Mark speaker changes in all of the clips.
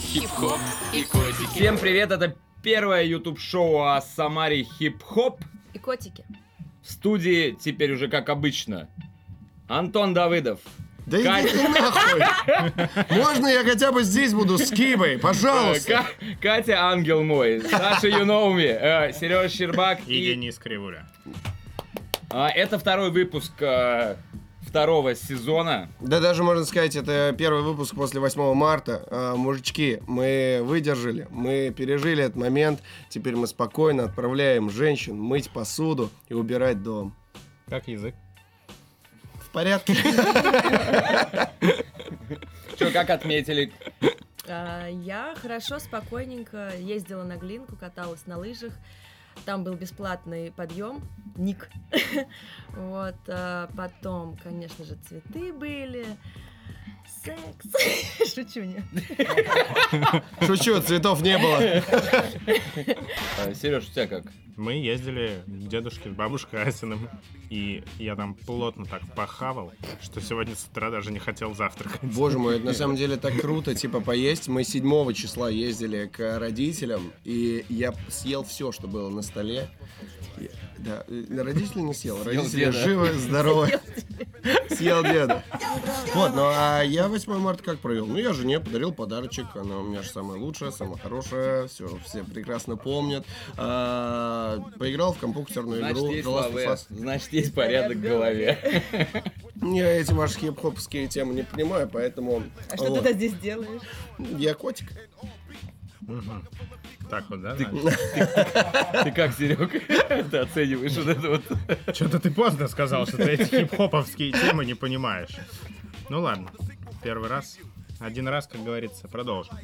Speaker 1: Хип-хоп и котики.
Speaker 2: Всем привет, это первое YouTube шоу о Самаре хип-хоп.
Speaker 3: И котики.
Speaker 2: В студии теперь уже как обычно. Антон Давыдов.
Speaker 4: Да
Speaker 2: Катя.
Speaker 4: иди ты нахуй! Можно я хотя бы здесь буду с Кибой?
Speaker 2: э,
Speaker 4: Пожалуйста!
Speaker 2: Ка- Катя Ангел мой, Саша Юноуми, э, Сереж Щербак
Speaker 5: И
Speaker 2: и...
Speaker 5: Денис Кривуля.
Speaker 2: А, это второй выпуск э, второго сезона.
Speaker 4: Да даже можно сказать, это первый выпуск после 8 марта. А, мужички, мы выдержали, мы пережили этот момент. Теперь мы спокойно отправляем женщин мыть посуду и убирать дом.
Speaker 5: Как язык?
Speaker 4: В порядке?
Speaker 2: Что, как отметили?
Speaker 3: А, я хорошо, спокойненько ездила на глинку, каталась на лыжах. Там был бесплатный подъем, ник. Вот, а потом, конечно же, цветы были, секс. Шучу, нет.
Speaker 4: Шучу, цветов не было.
Speaker 2: Сереж, у тебя как?
Speaker 5: Мы ездили к дедушке с бабушкой Асиным, и я там плотно так похавал, что сегодня с утра даже не хотел завтракать.
Speaker 4: Боже мой, это на самом деле так круто, типа, поесть. Мы 7 числа ездили к родителям, и я съел все, что было на столе. Да, э, родители не съел, родители
Speaker 2: деда.
Speaker 4: живы, здоровы. Съел деда. Вот, ну а я 8 марта как провел? Ну, я жене подарил подарочек, она у меня же самая лучшая, самая хорошая, все, все прекрасно помнят. А, поиграл в компьютерную
Speaker 2: Значит,
Speaker 4: игру
Speaker 2: есть лаве, значит, есть порядок в голове.
Speaker 4: Я эти ваши хип-хопские темы не понимаю, поэтому...
Speaker 3: А что
Speaker 4: вот.
Speaker 3: ты здесь делаешь?
Speaker 4: Я котик.
Speaker 5: Так вот, да? значит?
Speaker 2: Ты как, Серег? Ты оцениваешь вот это вот?
Speaker 5: Что-то ты поздно сказал, что ты эти хип-хоповские темы не понимаешь. Ну ладно, первый раз. Один раз, как говорится, продолжим.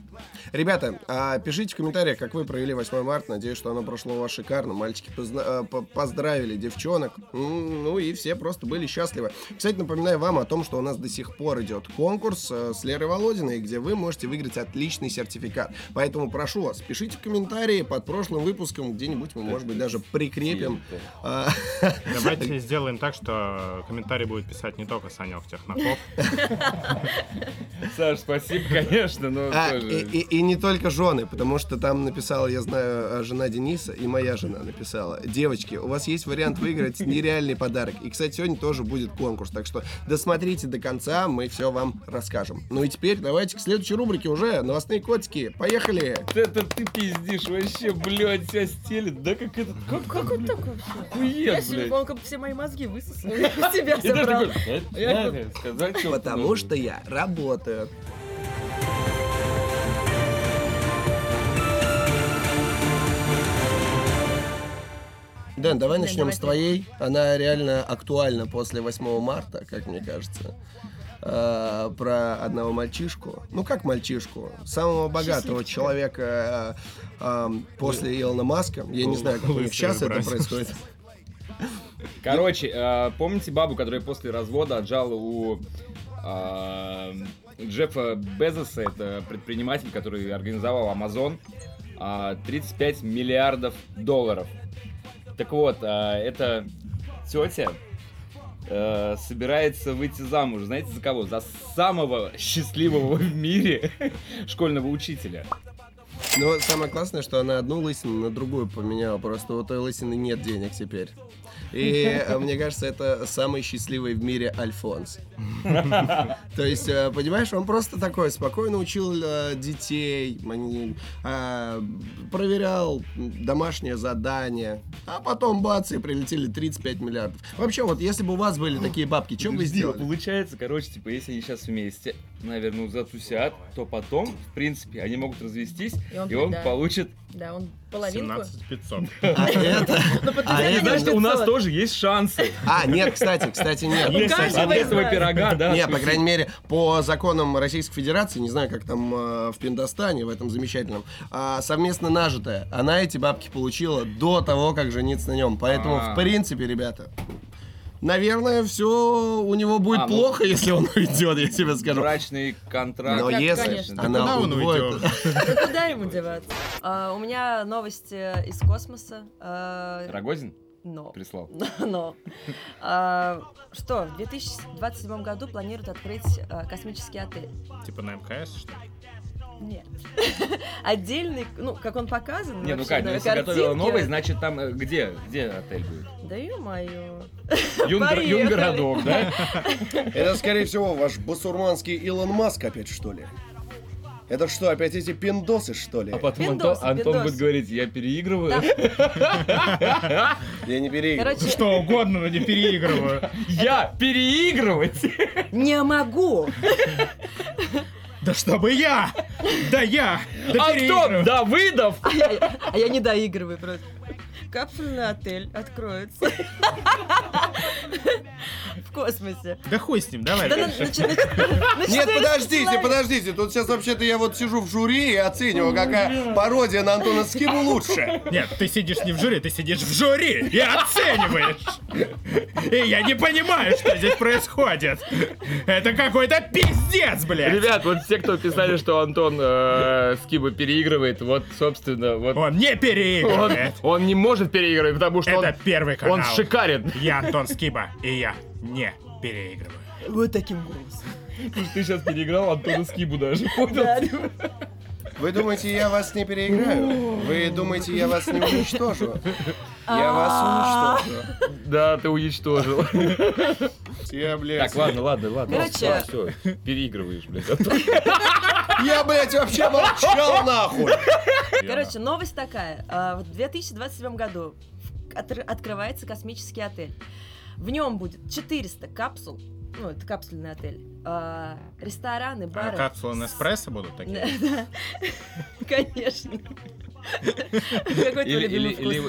Speaker 4: Ребята, а, пишите в комментариях, как вы провели 8 марта. Надеюсь, что оно прошло у вас шикарно. Мальчики позна- а, по- поздравили девчонок. Ну и все просто были счастливы. Кстати, напоминаю вам о том, что у нас до сих пор идет конкурс э, с Лерой Володиной, где вы можете выиграть отличный сертификат. Поэтому прошу вас, пишите в комментарии под прошлым выпуском. Где-нибудь мы, может быть, даже прикрепим. а,
Speaker 5: Давайте сделаем так, что комментарий будет писать не только Санек Технопоп.
Speaker 2: Саш, спасибо, конечно, но
Speaker 4: А,
Speaker 2: тоже...
Speaker 4: и, и- и не только жены, потому что там написала, я знаю, а, жена Дениса, и моя жена написала. Девочки, у вас есть вариант выиграть нереальный подарок. И, кстати, сегодня тоже будет конкурс, так что досмотрите до конца, мы все вам расскажем. Ну и теперь давайте к следующей рубрике уже. Новостные котики, поехали!
Speaker 2: Это ты пиздишь вообще, блядь, тебя стелит. Да как этот... Как,
Speaker 3: Как он так вообще? Я
Speaker 2: Охуеть, блядь.
Speaker 3: по-моему, как все мои мозги высосал. Я себя
Speaker 2: даже
Speaker 3: забрал.
Speaker 2: «Э,
Speaker 4: Потому что я работаю. Дэн, давай
Speaker 3: Дэн,
Speaker 4: начнем
Speaker 3: давай
Speaker 4: с
Speaker 3: ты.
Speaker 4: твоей. Она реально актуальна после 8 марта, как мне кажется. А, про одного мальчишку. Ну как мальчишку? Самого богатого
Speaker 3: Счастливчика.
Speaker 4: человека а, а, после Илона Маска. Я не знаю, как у них сейчас это происходит.
Speaker 2: Короче, э, помните бабу, которая после развода отжала у э, Джеффа Безоса, это предприниматель, который организовал Amazon, э, 35 миллиардов долларов. Так вот, э, эта тетя э, собирается выйти замуж. Знаете за кого? За самого счастливого в мире школьного учителя.
Speaker 4: Но самое классное, что она одну лысину на другую поменяла. Просто у той лысины нет денег теперь. И э, мне кажется, это самый счастливый в мире Альфонс. То есть, э, понимаешь, он просто такой спокойно учил э, детей, проверял домашнее задание, а потом бац, и прилетели 35 миллиардов. Вообще, вот если бы у вас были такие бабки, что бы вы сделали?
Speaker 2: Получается, короче, типа, если они сейчас вместе, наверное, затусят, то потом, в принципе, они могут развестись,
Speaker 3: И он-
Speaker 2: и он
Speaker 3: да.
Speaker 2: получит...
Speaker 3: Да, он половинку.
Speaker 5: 17 500.
Speaker 4: А это...
Speaker 3: Ну,
Speaker 4: А это,
Speaker 3: на
Speaker 2: Знаешь, у нас
Speaker 3: 500.
Speaker 2: тоже есть шансы.
Speaker 4: А, нет, кстати, кстати, нет.
Speaker 3: У каждого
Speaker 2: От этого пирога, да.
Speaker 4: Нет, по крайней мере, по законам Российской Федерации, не знаю, как там э, в Пиндостане, в этом замечательном, а, совместно нажитая, она эти бабки получила до того, как жениться на нем. Поэтому,
Speaker 2: А.
Speaker 4: в принципе, ребята, наверное, все у него будет
Speaker 2: А, ну-
Speaker 4: плохо, если он уйдет, я тебе скажу.
Speaker 2: Брачный контракт.
Speaker 4: Но
Speaker 3: как,
Speaker 4: если
Speaker 3: конечно.
Speaker 4: она
Speaker 5: Куда он уйдет?
Speaker 3: Ну, куда ему деваться? А, У меня новости из космоса. А,
Speaker 2: Рогозин?
Speaker 3: Но.
Speaker 2: прислал.
Speaker 3: Но. А, Что, в 2027 году планируют открыть а, космический отель?
Speaker 5: Типа на МКС, что ли?
Speaker 3: Нет. Отдельный, ну, как он показан.
Speaker 2: Не, ну Кать, ну если готовила новый, значит там э, где? Где отель будет?
Speaker 3: Да ё-моё. Поехали.
Speaker 2: Юнгородок, да?
Speaker 4: Это, скорее всего, ваш басурманский Илон Маск опять, что ли? Это что, опять эти пиндосы, что ли?
Speaker 2: А потом Антон,
Speaker 3: Пиндосы,
Speaker 2: Антон
Speaker 3: пиндосы.
Speaker 2: будет говорить, я переигрываю.
Speaker 4: Я не переигрываю.
Speaker 3: Короче,
Speaker 5: Что угодно, но не переигрываю.
Speaker 2: Я переигрывать?
Speaker 3: не могу.
Speaker 5: Да чтобы я! Да я! Да
Speaker 2: Антон
Speaker 5: переигрываю.
Speaker 2: Давыдов!
Speaker 3: А я, а я не доигрываю просто. Капсульный отель откроется. В космосе.
Speaker 5: Да хуй с ним, давай
Speaker 4: Нет,
Speaker 3: 400
Speaker 4: подождите, подождите. Тут сейчас вообще-то я вот сижу в жюри и оцениваю, какая пародия на Антона Скибу лучше.
Speaker 5: Нет, ты сидишь не в жюри, ты сидишь в жюри и оцениваешь. И я не понимаю, что здесь происходит. Это какой-то пиздец, блядь.
Speaker 2: Ребят, вот те, кто писали, что Антон э, Скиба переигрывает, вот, собственно, вот
Speaker 5: Он не
Speaker 2: он,
Speaker 5: переигрывает.
Speaker 2: он не может переигрывать, потому что
Speaker 5: Это
Speaker 2: он,
Speaker 5: первый канал.
Speaker 2: он шикарен.
Speaker 5: Я Антон Скиба, и я не переигрываю.
Speaker 3: Вот таким голосом.
Speaker 2: Ты сейчас переиграл Антона Скибу даже, понял?
Speaker 3: Да.
Speaker 4: Вы думаете, я вас не переиграю? Вы думаете, я вас не уничтожу? Я вас уничтожу.
Speaker 2: Да, ты уничтожил.
Speaker 4: Я, блядь.
Speaker 2: Так, ладно, ладно, ладно.
Speaker 3: Короче.
Speaker 2: все, переигрываешь, блядь. Антон.
Speaker 4: Я, блядь, вообще молчал нахуй.
Speaker 3: Короче, новость такая. А, В 2027 году открывается космический отель. В нем будет 400 капсул. Ну, это капсульный отель. А, Рестораны,
Speaker 5: А
Speaker 3: бары.
Speaker 5: капсулы Неспрессо будут такие?
Speaker 3: Конечно.
Speaker 2: Или,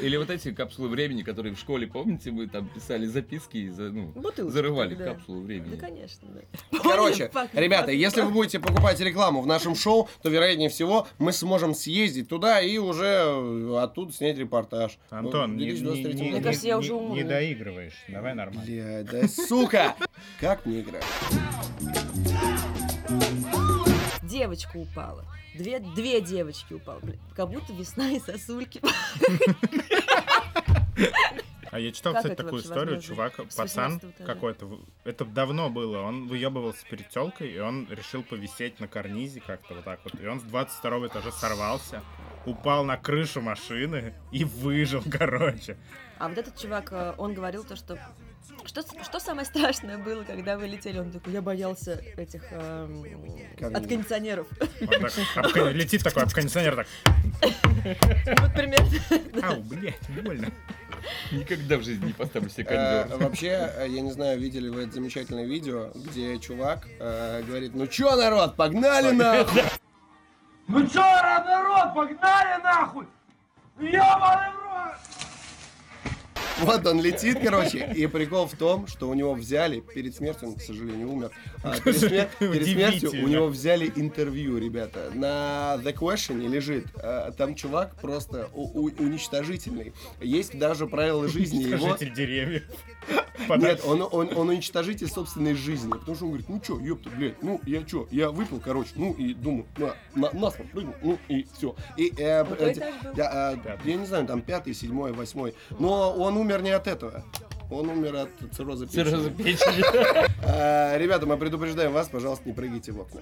Speaker 2: или, вот эти капсулы времени, которые в школе, помните, мы там писали записки и за- ну,
Speaker 3: Бутылочки,
Speaker 2: зарывали
Speaker 3: да.
Speaker 2: капсулу
Speaker 3: Да,
Speaker 2: времени.
Speaker 3: конечно, да.
Speaker 4: Короче,
Speaker 3: Понял, факт,
Speaker 4: ребята, если вы будете покупать рекламу в нашем шоу, то, вероятнее всего, мы сможем съездить туда и уже э, оттуда снять репортаж.
Speaker 5: Антон,
Speaker 4: В
Speaker 5: не,
Speaker 4: 2023
Speaker 5: не-
Speaker 4: году.
Speaker 3: Мне кажется, я
Speaker 5: не-
Speaker 3: уже
Speaker 5: не
Speaker 3: умру.
Speaker 5: доигрываешь. Давай нормально.
Speaker 4: Да сука! Как мне играть?
Speaker 3: Девочка упала. Две, две девочки упало. Блин, Как будто весна и сосульки.
Speaker 5: А я читал,
Speaker 3: Как
Speaker 5: кстати, такую историю.
Speaker 3: возможно?
Speaker 5: Чувак, пацан
Speaker 3: 18 этажа.
Speaker 5: какой-то. Это давно было. Он выебывался перед телкой, и он решил повисеть на карнизе как-то вот так вот. И он с 22 этажа сорвался, упал на крышу машины и выжил, короче.
Speaker 3: А вот этот чувак, э, он говорил то, что... Что, что самое страшное было, когда вы летели? Он такой, я боялся этих эм, от кондиционеров.
Speaker 5: Он так об кон- летит такой об кондиционер так.
Speaker 3: Вот примерно.
Speaker 5: Ау, блядь, больно.
Speaker 2: Никогда в жизни не поставлю себе
Speaker 4: Э,
Speaker 2: кондер.
Speaker 4: Вообще, э, я не знаю, видели вы это замечательное видео, где чувак э, говорит, ну чё, народ, погнали нахуй!
Speaker 1: Ну чё, народ, погнали нахуй! Ёбаный в рот!
Speaker 4: Вот он летит, короче, и прикол в том, что у него взяли, перед смертью, он, к сожалению, умер, а перед, смер- перед смертью у него взяли интервью, ребята. На The Question лежит, э, там чувак просто уничтожительный. Есть даже правила жизни его...
Speaker 5: Деревьев.
Speaker 4: Нет, он, он, он уничтожитель собственной жизни. Потому что он говорит, ну чё, ёпта, блядь, ну я чё, я выпил, короче, ну и думаю, на, на, прыгнул, ну и все. И, э, э, э,
Speaker 5: Пятый.
Speaker 4: я не знаю, там пятый, седьмой, восьмой. Но он умер не от этого. Он умер от цирроза печени.
Speaker 2: Цирроза печени.
Speaker 4: А, ребята, мы предупреждаем вас, пожалуйста, не прыгайте в окна.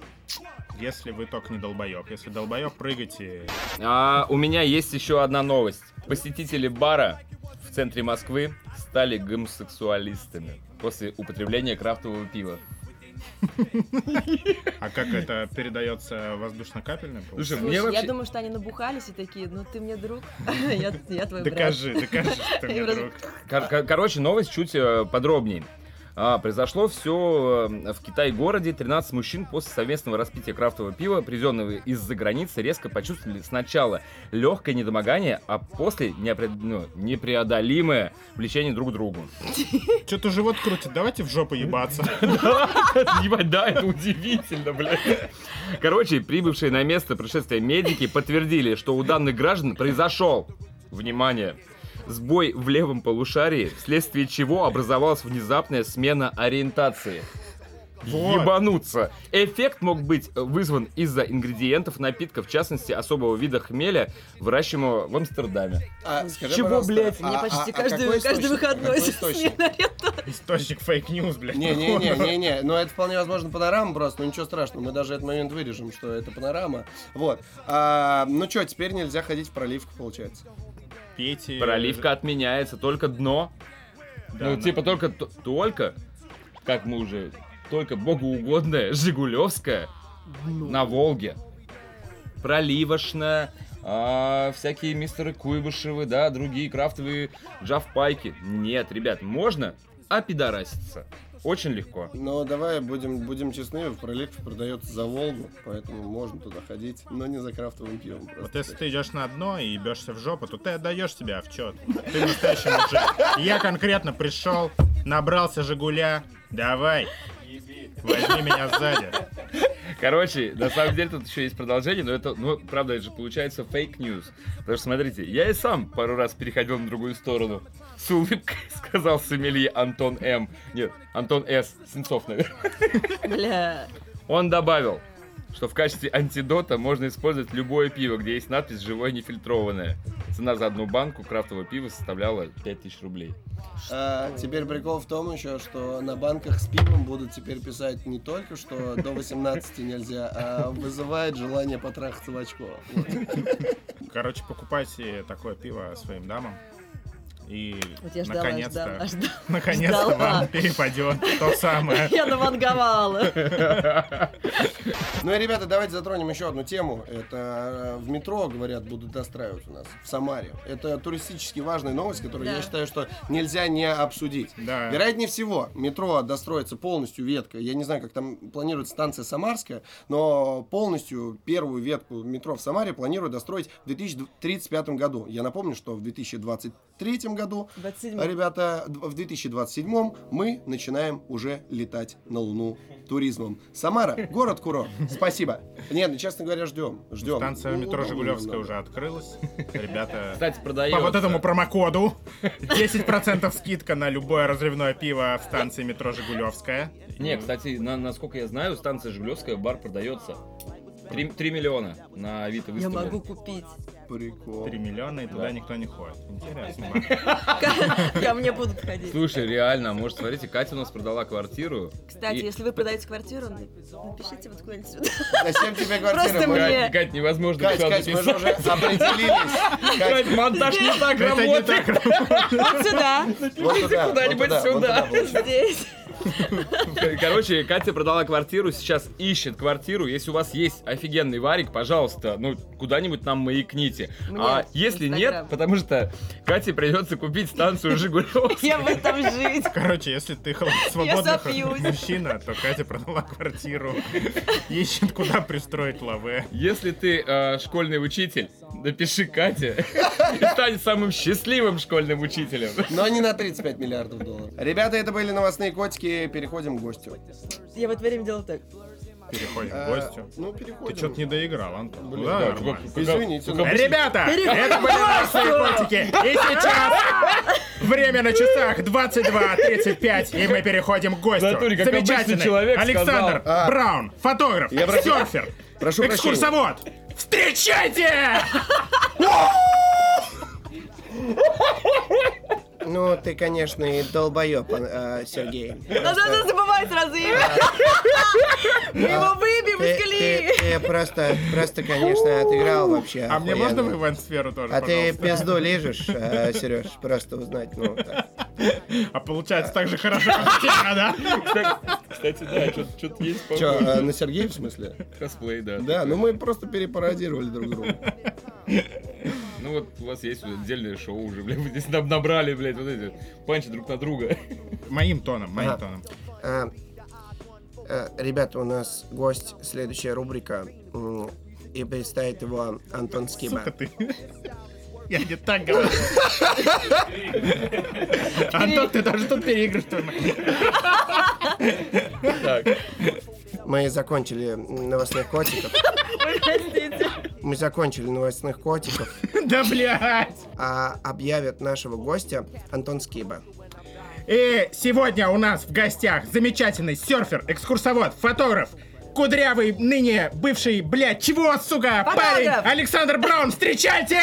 Speaker 5: Если вы только не долбоеб. Если долбоеб, прыгайте.
Speaker 2: А, у меня есть еще одна новость. Посетители бара в центре Москвы стали гомосексуалистами после употребления крафтового пива.
Speaker 5: А как это передается воздушно-капельным?
Speaker 2: Слушай,
Speaker 3: я думаю, что они набухались и такие, ну ты мне друг, я, я твой брат.
Speaker 5: Докажи, докажи, что ты мне друг.
Speaker 2: Кор- кор- короче, новость чуть э, подробнее. А, произошло все в Китай-городе. 13 мужчин после совместного распития крафтового пива, привезенного из-за границы, резко почувствовали сначала легкое недомогание, а после неопре- ну, непреодолимое влечение друг к другу.
Speaker 5: Что-то живот крутит, давайте в жопу ебаться.
Speaker 2: Ебать, да, это удивительно, блядь. Короче, прибывшие на место происшествия медики подтвердили, что у данных граждан произошел, внимание, сбой в левом полушарии, вследствие чего образовалась внезапная смена ориентации.
Speaker 5: Вот.
Speaker 2: ебануться. Эффект мог быть вызван из-за ингредиентов напитка, в частности, особого вида хмеля, выращиваемого в Амстердаме.
Speaker 4: А, скажи,
Speaker 2: Чего, блядь?
Speaker 4: а-
Speaker 3: Мне
Speaker 4: а-
Speaker 3: почти
Speaker 4: а
Speaker 3: каждый,
Speaker 4: какой
Speaker 3: каждый выходной
Speaker 4: источник?
Speaker 5: Источник fake news, блядь.
Speaker 4: Не-не-не-не-не, но это вполне возможно панорама просто, но ничего страшного, мы даже этот момент вырежем, что это панорама. Вот. А, ну что, теперь нельзя ходить в проливку, получается.
Speaker 5: Пейте...
Speaker 2: Проливка отменяется, только дно.
Speaker 5: Да,
Speaker 2: ну,
Speaker 5: на-
Speaker 2: типа, только, только, как мы уже, только богоугодная Жигулевская на Волге. Проливошная, а, всякие мистеры Куйбышевы, да, другие крафтовые джавпайки. Нет, ребят, можно опидораситься. Очень легко.
Speaker 4: Но давай будем, будем честны, в проливке продается за Волгу, поэтому можно туда ходить, но не за крафтовым пивом.
Speaker 5: Вот если ты идешь на дно и ебешься в жопу, то ты отдаешь себе отчет. Ты настоящий мужик. Я конкретно пришел, набрался Жигуля. Давай, возьми меня сзади.
Speaker 2: Короче, на самом деле тут еще есть продолжение, но это, ну, правда, это же получается fake news. Потому что, смотрите, я и сам пару раз переходил на другую сторону. С улыбкой сказал сомелье Антон М. Нет, Антон С. Сенцов, наверное.
Speaker 3: Бля.
Speaker 2: Он добавил, что в качестве антидота можно использовать любое пиво, где есть надпись «живое нефильтрованное». Цена за одну банку крафтового пива составляла 5000 рублей.
Speaker 4: А, теперь прикол в том еще, что на банках с пивом будут теперь писать не только, что до 18 нельзя, а вызывает желание потрахаться в очко.
Speaker 5: Короче, покупайте такое пиво своим дамам. И
Speaker 3: Вот я ждала, ждала,
Speaker 5: наконец-то,
Speaker 3: ждала.
Speaker 5: наконец-то
Speaker 3: ждала.
Speaker 5: вам перепадет то самое.
Speaker 3: Я наванговала.
Speaker 4: Ну и, ребята, давайте затронем еще одну тему. Это э, в метро, говорят, будут достраивать у нас в Самаре. Это туристически важная новость, которую
Speaker 3: Да.
Speaker 4: я считаю, что нельзя не обсудить.
Speaker 5: Да.
Speaker 4: Вероятнее всего, метро достроится полностью ветка. Я не знаю, как там планируется станция Самарская, но полностью первую ветку метро в Самаре планируют достроить в 2035 году. Я напомню, что в 2023 году,
Speaker 3: 27.
Speaker 4: ребята, в 2027 мы начинаем уже летать на Луну туризмом. Самара, город-курорт. Спасибо. Нет, ну, честно говоря, ждем. Ждем.
Speaker 5: Станция
Speaker 4: Ну,
Speaker 5: метро
Speaker 4: ну,
Speaker 5: Жигулевская уже открылась. Ребята,
Speaker 2: Кстати, продается...
Speaker 5: по вот этому промокоду 10% скидка на любое разливное пиво в станции метро Жигулевская.
Speaker 2: Не, кстати, на- насколько я знаю, станция Жигулевская бар продается. 3, миллиона на Авито
Speaker 3: Я
Speaker 2: выставлен.
Speaker 3: могу купить.
Speaker 4: Прикол.
Speaker 5: 3 миллиона и туда
Speaker 2: Да.
Speaker 5: никто не ходит. Интересно.
Speaker 3: Ко мне будут ходить.
Speaker 2: Слушай, реально, может, смотрите, Катя у нас продала квартиру.
Speaker 3: Кстати, если вы продаете квартиру, напишите вот куда-нибудь сюда.
Speaker 4: Зачем тебе квартира?
Speaker 3: Просто
Speaker 4: Кать?
Speaker 3: мне-
Speaker 2: Кать, невозможно
Speaker 4: Кать,
Speaker 2: всё
Speaker 4: Кать, мы же уже определились. Кать,
Speaker 2: Кать, монтаж не так работает.
Speaker 3: Вот сюда.
Speaker 4: туда,
Speaker 2: куда-нибудь сюда.
Speaker 3: Здесь.
Speaker 2: Короче, Катя продала квартиру, сейчас ищет квартиру. Если у вас есть офигенный варик, пожалуйста, ну, куда-нибудь нам маякните.
Speaker 3: Мне
Speaker 2: а если нет, потому что Кате придется купить станцию Жигулевская.
Speaker 3: Я в этом жить.
Speaker 5: Короче, если ты свободный мужчина, то Катя продала квартиру. Ищет, куда пристроить лаве.
Speaker 2: Если ты э, школьный учитель, напиши Кате и стань самым счастливым школьным учителем.
Speaker 4: Но не на 35 миллиардов долларов. Ребята, это были новостные котики. Переходим к гостю.
Speaker 3: Я в это время делала так.
Speaker 5: Переходим к
Speaker 4: Э,
Speaker 5: гостю.
Speaker 4: Ну,
Speaker 5: Ты
Speaker 4: переходим.
Speaker 5: что-то не доиграл, Антон.
Speaker 4: Блин,
Speaker 5: да,
Speaker 4: да,
Speaker 5: нормально.
Speaker 4: Извините. ну,
Speaker 5: Ребята, это были новостные котики. И сейчас время на часах 22.35, и мы переходим к гостю.
Speaker 2: Натуре, как
Speaker 5: Замечательный
Speaker 2: человек
Speaker 5: Александр
Speaker 4: сказал.
Speaker 5: Браун, фотограф,
Speaker 4: Я прошу-
Speaker 5: серфер,
Speaker 4: Прошу прощения.
Speaker 5: экскурсовод. Встречайте!
Speaker 4: Ну, ты, конечно, и долбоеб, э, Сергей.
Speaker 3: Надо забывать сразу имя. Мы его выбьем из колеи.
Speaker 4: ты просто, просто, конечно, отыграл вообще.
Speaker 5: А мне можно в ивент-сферу тоже,
Speaker 4: А ты пизду лежишь, Сереж, просто узнать, ну, так.
Speaker 5: А получается так же хорошо, как тебя, да?
Speaker 2: Кстати, да, что-то есть
Speaker 4: Че,
Speaker 2: похоже.
Speaker 4: на Сергея в смысле?
Speaker 2: Косплей, да.
Speaker 4: Да, ну мы просто перепародировали друг друга.
Speaker 2: Ну вот у вас есть отдельное шоу уже, блядь, вы здесь нам набрали, блядь, вот эти панчи друг на друга.
Speaker 5: Моим тоном, моим
Speaker 4: Ага.
Speaker 5: тоном.
Speaker 4: А, э, Ребята, у нас гость, следующая рубрика. м, И представит его Антон Скиба.
Speaker 5: Сука ты. Я не так говорю. Антон, ты даже тут переигрываешь. твою мать.
Speaker 2: Так,
Speaker 4: Мы закончили новостных котиков.
Speaker 3: Простите.
Speaker 4: Мы закончили новостных котиков.
Speaker 5: Да блядь.
Speaker 4: А объявят нашего гостя Антон Скиба.
Speaker 5: И сегодня у нас в гостях замечательный серфер, экскурсовод, фотограф, кудрявый, ныне бывший, блядь, чего, сука, парень, Александр Браун, встречайте!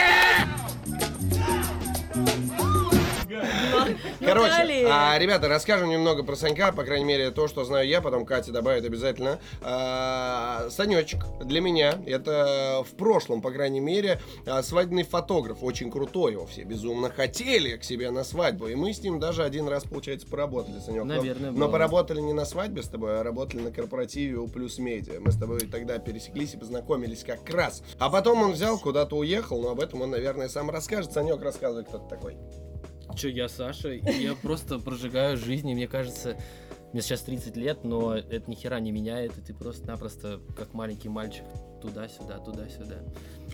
Speaker 4: Короче,
Speaker 3: Наталья.
Speaker 4: а, ребята, расскажем немного про Санька, по крайней мере, то, что знаю я, потом Катя добавит обязательно. А, Санечек для меня, это в прошлом, по крайней мере, а, свадебный фотограф, очень крутой, его все безумно хотели к себе на свадьбу, и мы с ним даже один раз, получается, поработали, Санек. Но-
Speaker 6: Наверное,
Speaker 4: Но
Speaker 6: было.
Speaker 4: поработали не на свадьбе с тобой, а работали на корпоративе у Плюс Медиа. Мы с тобой тогда пересеклись и познакомились как раз. А потом он взял, куда-то уехал, но об этом он, наверное, сам расскажет. Санек, рассказывай, кто ты такой.
Speaker 6: Че, я Саша, и я просто прожигаю жизнь, и мне кажется, мне сейчас 30 лет, но это ни хера не меняет, и ты просто-напросто, как маленький мальчик, туда-сюда, туда-сюда.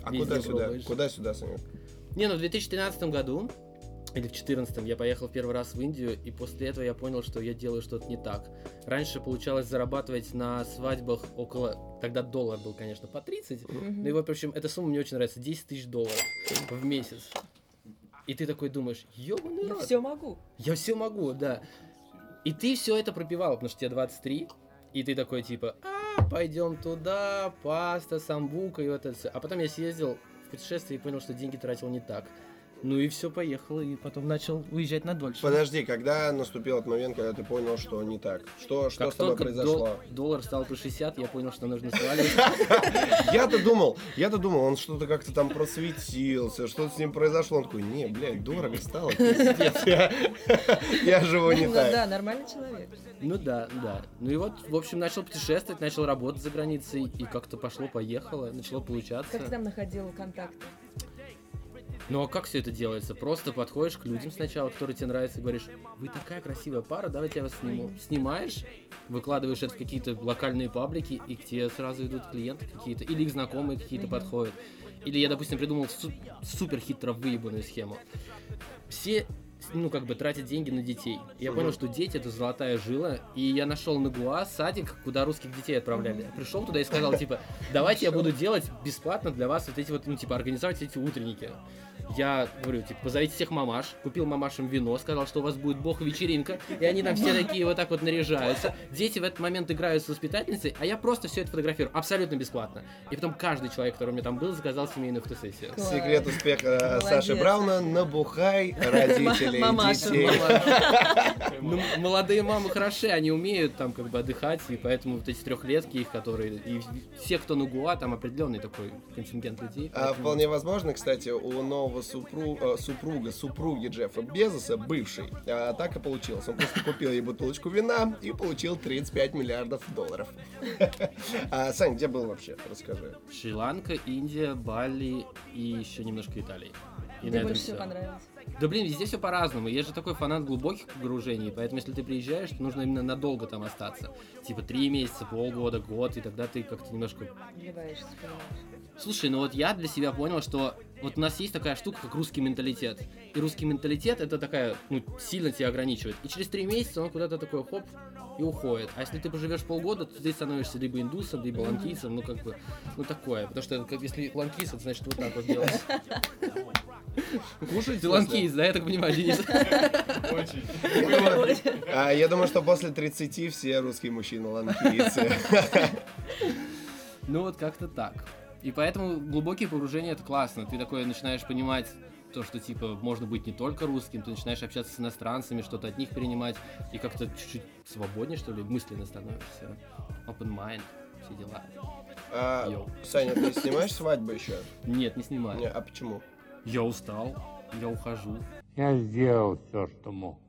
Speaker 4: А
Speaker 6: Везде
Speaker 4: куда сюда?
Speaker 6: пробуешь.
Speaker 4: Куда сюда, Санек?
Speaker 6: Не, ну в 2013 году, или в 2014 я поехал в первый раз в Индию, и после этого я понял, что я делаю что-то не так. Раньше получалось зарабатывать на свадьбах около, тогда доллар был, конечно, по 30, ну и, в общем, эта сумма мне очень нравится, 10 тысяч долларов в месяц. И ты такой думаешь, ёбаный
Speaker 3: Я
Speaker 6: рот.
Speaker 3: все могу.
Speaker 6: Я все могу, да. И ты все это пропивал, потому что тебе 23, и ты такой типа, а, пойдем туда, паста, самбука и вот это все. А потом я съездил в путешествие и понял, что деньги тратил не так. Ну и все, поехал, и потом начал уезжать на дольше.
Speaker 4: Подожди, когда наступил этот момент, когда ты понял, что не так? Что, что
Speaker 6: Как
Speaker 4: с тобой
Speaker 6: только
Speaker 4: произошло?
Speaker 6: дол- доллар стал по 60, я понял, что нужно сваливать.
Speaker 4: Я-то думал, я-то думал, он что-то как-то там просветился, что-то с ним произошло. Он такой, не, блядь, дорого стало, я, живу не
Speaker 3: Ну
Speaker 4: так.
Speaker 3: да, нормальный человек.
Speaker 6: Ну да, да. Ну и вот, в общем, начал путешествовать, начал работать за границей, и как-то пошло-поехало, начало получаться.
Speaker 3: Как ты там находил контакты?
Speaker 6: Ну а как все это делается? Просто подходишь к людям сначала, которые тебе нравятся, и говоришь, вы такая красивая пара, давайте я вас сниму. Снимаешь, выкладываешь это в какие-то локальные паблики, и к тебе сразу идут клиенты какие-то, или их знакомые какие-то подходят. Или я, допустим, придумал су- супер хитро выебанную схему. Все ну, как бы тратят деньги на детей. Я понял, что дети это золотая жила, и я нашел на Гуа садик, куда русских детей отправляли. Я пришел туда и сказал, типа, давайте я буду делать бесплатно для вас вот эти вот, ну, типа, организовать эти утренники. Я говорю, типа, позовите всех мамаш, купил мамашам вино, сказал, что у вас будет бог вечеринка, и они там все такие вот так вот наряжаются. Дети в этот момент играют с воспитательницей, а я просто все это фотографирую абсолютно бесплатно. И потом каждый человек, который у меня там был, заказал семейную фотосессию.
Speaker 3: Класс.
Speaker 4: Секрет успеха
Speaker 3: Молодец.
Speaker 4: Саши Брауна – набухай родителей
Speaker 3: Мамаша,
Speaker 4: детей.
Speaker 6: Ну, молодые мамы хороши, они умеют там как бы отдыхать, и поэтому вот эти трехлетки их, которые, и все, кто на Гуа, там определенный такой контингент людей.
Speaker 4: А,
Speaker 6: поэтому-
Speaker 4: вполне возможно, кстати, у нового супру- э, супруга, супруги Джеффа Безоса, бывший, а, так и получилось. Он просто купил ей бутылочку вина и получил 35 миллиардов долларов. А, Сань, где был вообще? Расскажи.
Speaker 6: Шри-Ланка, Индия, Бали и еще немножко Италии. И
Speaker 3: Мне больше всего понравилось.
Speaker 6: Да блин, везде все по-разному. Я же такой фанат глубоких погружений, поэтому если ты приезжаешь, то нужно именно надолго там остаться. Типа три месяца, полгода, год, и тогда ты как-то немножко
Speaker 3: Вливаешься, понимаешь.
Speaker 6: Слушай, ну вот я для себя понял, что вот у нас есть такая штука, как русский менталитет. И русский менталитет это такая, ну, сильно тебя ограничивает. И через три месяца он куда-то такой хоп и уходит. А если ты поживешь полгода, то ты становишься либо индусом, либо ланкийцем, ну как бы, ну такое. Потому что как, если ланкийц, это значит вот так вот делать.
Speaker 4: Кушать?
Speaker 6: Ты ланкийц, да, я так понимаю, Денис?
Speaker 4: А, я думаю, что после 30 все русские мужчины ланкийцы.
Speaker 6: Ну вот как-то так. И поэтому глубокие погружения это классно. Ты такое начинаешь понимать то, что типа можно быть не только русским, ты начинаешь общаться с иностранцами, что-то от них принимать, и как-то чуть-чуть свободнее, что ли, мысленно становишься. Open mind, все дела.
Speaker 4: А,
Speaker 6: Йоу.
Speaker 4: Саня, ты снимаешь свадьбу еще?
Speaker 6: Нет, не снимаю.
Speaker 4: Не, а почему?
Speaker 6: Я устал, я ухожу.
Speaker 1: Я сделал все, что мог.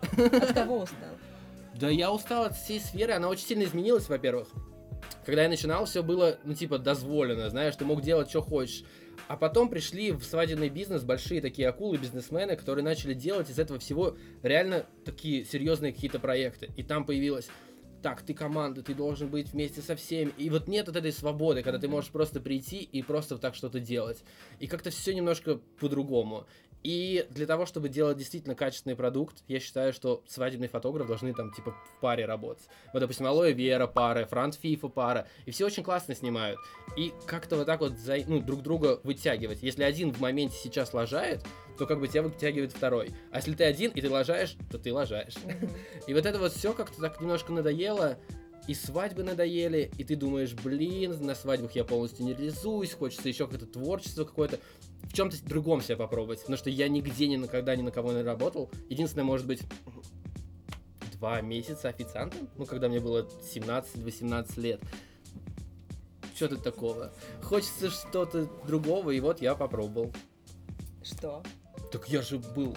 Speaker 3: От кого устал?
Speaker 6: Да я устал от всей сферы, она очень сильно изменилась, во-первых. Когда я начинал, все было, ну, типа, дозволено, знаешь, ты мог делать, что хочешь. А потом пришли в свадебный бизнес большие такие акулы, бизнесмены, которые начали делать из этого всего реально такие серьезные какие-то проекты. И там появилось так, ты команда, ты должен быть вместе со всеми. И вот нет вот этой свободы, когда ты можешь просто прийти и просто так что-то делать. И как-то все немножко по-другому. И для того, чтобы делать действительно качественный продукт, я считаю, что свадебный фотограф должны там типа в паре работать. Вот, допустим, Алоэ Вера пара, Франц Фифа пара, и все очень классно снимают. И как-то вот так вот за- ну, друг друга вытягивать. Если один в моменте сейчас лажает, то как бы тебя вытягивает второй. А если ты один и ты лажаешь, то ты лажаешь. И вот это вот все как-то так немножко надоело. И свадьбы надоели, и ты думаешь, блин, на свадьбах я полностью не реализуюсь, хочется еще какое-то творчество какое-то, в чем-то другом себя попробовать, потому что я нигде никогда ни на кого не работал. Единственное, может быть, два месяца официантом, ну, когда мне было 17-18 лет. Что-то такого. Хочется что-то другого, и вот я попробовал.
Speaker 3: Что?
Speaker 6: Так я же был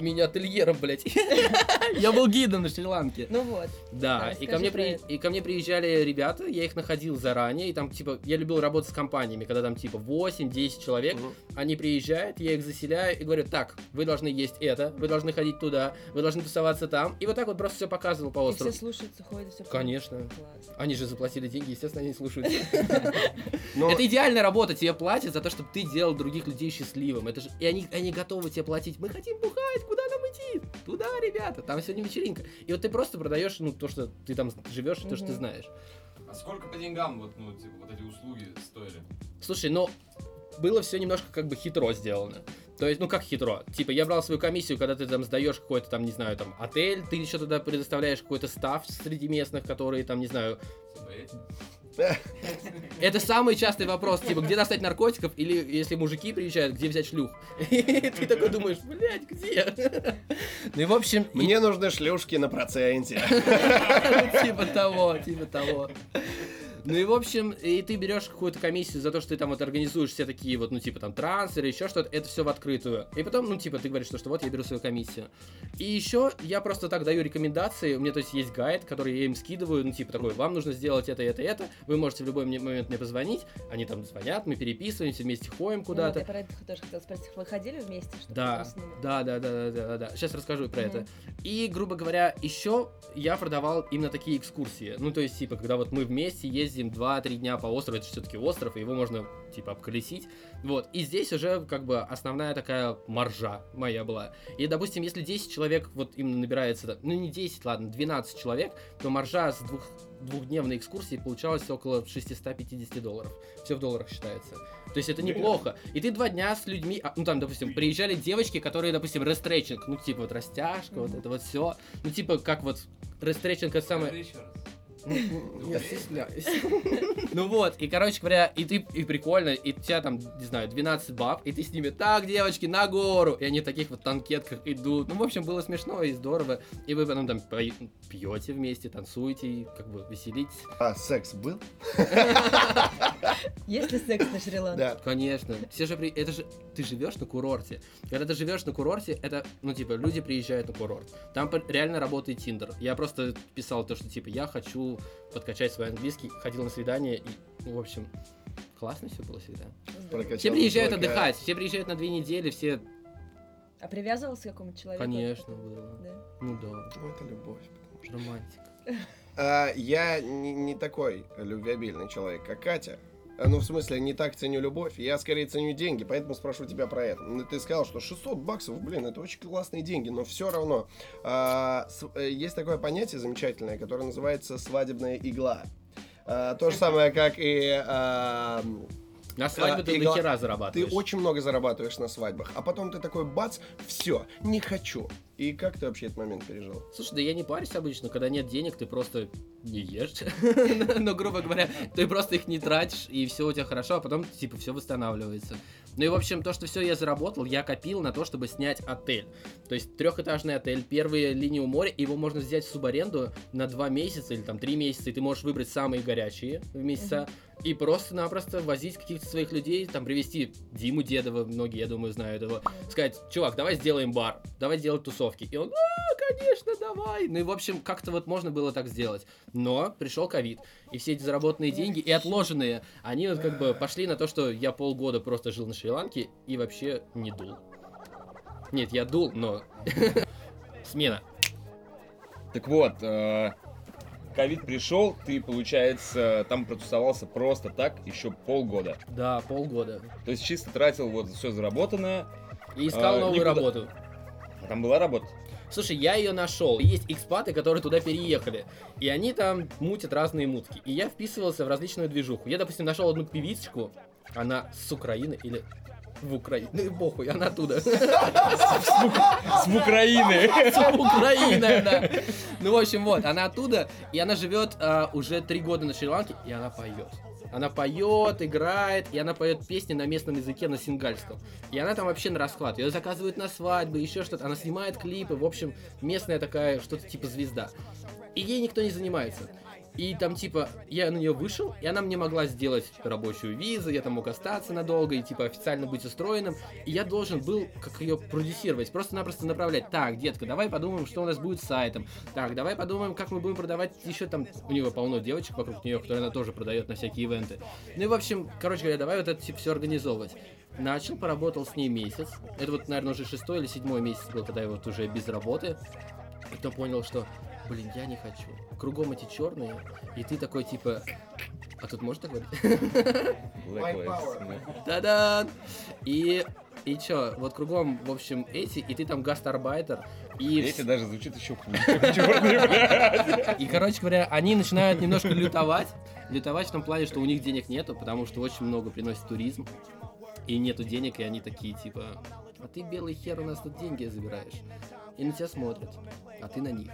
Speaker 6: мини-ательером, блядь. Я был гидом на Шри-Ланке.
Speaker 3: Ну вот.
Speaker 6: Да,
Speaker 3: Расскажи
Speaker 6: и ко, мне при- и ко мне приезжали ребята, я их находил заранее, и там, типа, я любил работать с компаниями, когда там, типа, 8-10 человек, они приезжают, я их заселяю и говорю, так, вы должны есть это, вы должны ходить туда, вы должны тусоваться там, и вот так вот просто все показывал по
Speaker 3: И
Speaker 6: острову.
Speaker 3: все слушаются, ходят, все
Speaker 6: Конечно.
Speaker 3: Класс.
Speaker 6: Они же заплатили деньги, естественно, они слушают. Это идеальная работа, тебе платят за то, чтобы ты делал других людей счастливым. Это же, и они, они готовы тебе платить. Мы хотим бухать, Туда, ребята, там сегодня вечеринка. И вот ты просто продаешь, ну, то, что ты там живешь, и то, что ты знаешь.
Speaker 2: А сколько по деньгам вот, ну, типа, вот эти услуги стоили?
Speaker 6: Слушай, ну, было все немножко как бы хитро сделано. То есть, ну как хитро? Типа, я брал свою комиссию, когда ты там сдаешь какой-то там, не знаю, там, отель, ты еще туда предоставляешь какой-то став среди местных, которые там, не знаю, Это самый частый вопрос, типа, где достать наркотиков, или если мужики приезжают, где взять шлюх? И ты такой думаешь, блядь, где? Ну и в общем,
Speaker 4: мне нужны шлюшки на проценте.
Speaker 6: типа того, типа того. Ну и в общем, и ты берешь какую-то комиссию за то, что ты там вот организуешь все такие вот, ну типа там трансферы, еще что-то, это все в открытую. И потом, ну типа ты говоришь, что, что вот я беру свою комиссию. И еще я просто так даю рекомендации, у меня то есть есть гайд, который я им скидываю, ну типа такой, вам нужно сделать это, это, это, вы можете в любой момент мне позвонить, они там звонят, мы переписываемся, вместе ходим куда-то.
Speaker 3: Ну, вот, я про это тоже хотела спросить. Вы ходили вместе, чтобы
Speaker 6: Да, да, да, да, да, да, да. Сейчас расскажу про
Speaker 3: Мгм.
Speaker 6: это. И, грубо говоря, еще я продавал именно такие экскурсии. Ну, то есть, типа, когда вот мы вместе ездим 2-3 дня по острову, это все-таки остров, и его можно, типа, обколесить. Вот. И здесь уже, как бы, основная такая маржа моя была. И, допустим, если 10 человек вот именно набирается, ну, не 10, ладно, 12 человек, то маржа с двух двухдневной экскурсии получалось около 650 долларов. Все в долларах считается. То есть это неплохо. И ты два дня с людьми, а, ну там, допустим, приезжали девочки, которые, допустим, рестрейчинг, ну типа вот растяжка, вот это вот все. Ну типа как вот рестрейчинг это самое... Ну, Я стесняюсь. Ну вот, и, короче говоря, и ты, и прикольно, и у тебя там, не знаю, 12 баб, и ты с ними, так, девочки, на гору, и они в таких вот танкетках идут. Ну, в общем, было смешно и здорово, и вы потом там пьете вместе, танцуете, и как бы веселитесь.
Speaker 4: А секс был?
Speaker 3: Есть ли секс на Шри-Ланке?
Speaker 4: Да.
Speaker 6: Конечно. Все же при... Это же ты живешь на курорте. Когда ты живешь на курорте, это, ну, типа, люди приезжают на курорт. Там реально работает Тиндер. Я просто писал то, что, типа, я хочу подкачать свой английский, ходил на свидание, и, ну, в общем, классно все было всегда.
Speaker 4: Прокачал
Speaker 6: Все приезжают
Speaker 4: только-
Speaker 6: отдыхать, все приезжают на две недели, все,
Speaker 3: А привязывался к какому-то человеку?
Speaker 6: конечно, было.
Speaker 3: Да.
Speaker 6: Ну да,
Speaker 4: Ну, это любовь. потому что-
Speaker 6: романтика.
Speaker 4: А, я не, не такой любвеобильный человек, как Катя. А, Ну, в смысле, не так ценю любовь. Я скорее ценю деньги, поэтому спрошу тебя про это. Ну, Ты сказал, что 600 баксов, блин, это очень классные деньги, но все равно. а, э, есть такое понятие замечательное, которое называется свадебная игла. А, то же самое, как и... а,
Speaker 6: На свадьбе
Speaker 4: А,
Speaker 6: ты
Speaker 4: игла-
Speaker 6: дохера
Speaker 4: ты
Speaker 6: зарабатываешь.
Speaker 4: очень много зарабатываешь на свадьбах, а потом ты такой, бац, все, не хочу. И как ты вообще этот момент пережил?
Speaker 6: Слушай, да я не парюсь обычно, когда нет денег, ты просто не ешь. Ну, грубо говоря, ты просто их не тратишь, и все у тебя хорошо, а потом, типа, все восстанавливается. Ну и, в общем, то, что все я заработал, я копил на то, чтобы снять отель. То есть трехэтажный отель, первые линии у моря, его можно взять в субаренду на два месяца или там три месяца, и ты можешь выбрать самые горячие в месяца, и просто-напросто возить каких-то своих людей, там, привести Диму Дедова, многие, я думаю, знают его, сказать, чувак, давай сделаем бар, давай делать тусовки. И он, а, конечно, давай. Ну и, в общем, как-то вот можно было так сделать. Но пришел ковид, и все эти заработанные деньги и отложенные, они вот как бы пошли на то, что я полгода просто жил на Шри-Ланке и вообще не дул. Нет, я дул, но... Смена.
Speaker 2: Так вот, э, ковид пришел, ты, получается, там протусовался просто так еще полгода.
Speaker 6: Да, полгода.
Speaker 2: То есть чисто тратил вот все заработанное,
Speaker 6: И искал
Speaker 2: А,
Speaker 6: новую
Speaker 2: никуда-
Speaker 6: работу.
Speaker 2: а там была работа.
Speaker 6: Слушай, я ее нашел. Есть экспаты, которые туда переехали. И они там мутят разные мутки. И я вписывался в различную движуху. Я, допустим, нашел одну певичку. Она с Украины или... в Украине. Ну и похуй, она оттуда.
Speaker 2: С Украины.
Speaker 6: С Украины, да. Ну, в общем, вот, она оттуда, и она живет а, уже три года на Шри-Ланке, и она поет. Она поет, играет, и она поет песни на местном языке, на сингальском. И она там вообще на расхват. Ее заказывают на свадьбы, еще что-то. Она снимает клипы, в общем, местная такая, что-то типа звезда. И ей никто не занимается. И там, типа, я на нее вышел, и она мне могла сделать рабочую визу, я там мог остаться надолго и, типа, официально быть устроенным. И я должен был, как ее продюсировать, просто-напросто направлять. Так, детка, давай подумаем, что у нас будет с сайтом. Так, давай подумаем, как мы будем продавать еще там... У нее полно девочек вокруг нее, которые она тоже продает на всякие ивенты. Ну и, в общем, короче говоря, давай вот это типа, все организовывать. Начал, поработал с ней месяц. Это вот, наверное, уже шестой или седьмой месяц был, когда я вот уже без работы. И то понял, что, блин, я не хочу. Кругом эти черные, и ты такой типа. А тут можно так говорить? Та-да! И и чё, вот кругом, в общем, эти, и ты там гастарбайтер, и,
Speaker 2: Эти даже звучит еще хуже.
Speaker 6: И, короче говоря, они начинают немножко лютовать, лютовать в том плане, что у них денег нету, потому что очень много приносит туризм, и нету денег, и они такие, типа, а ты белый хер, у нас тут деньги забираешь. И на тебя смотрят, а ты на них.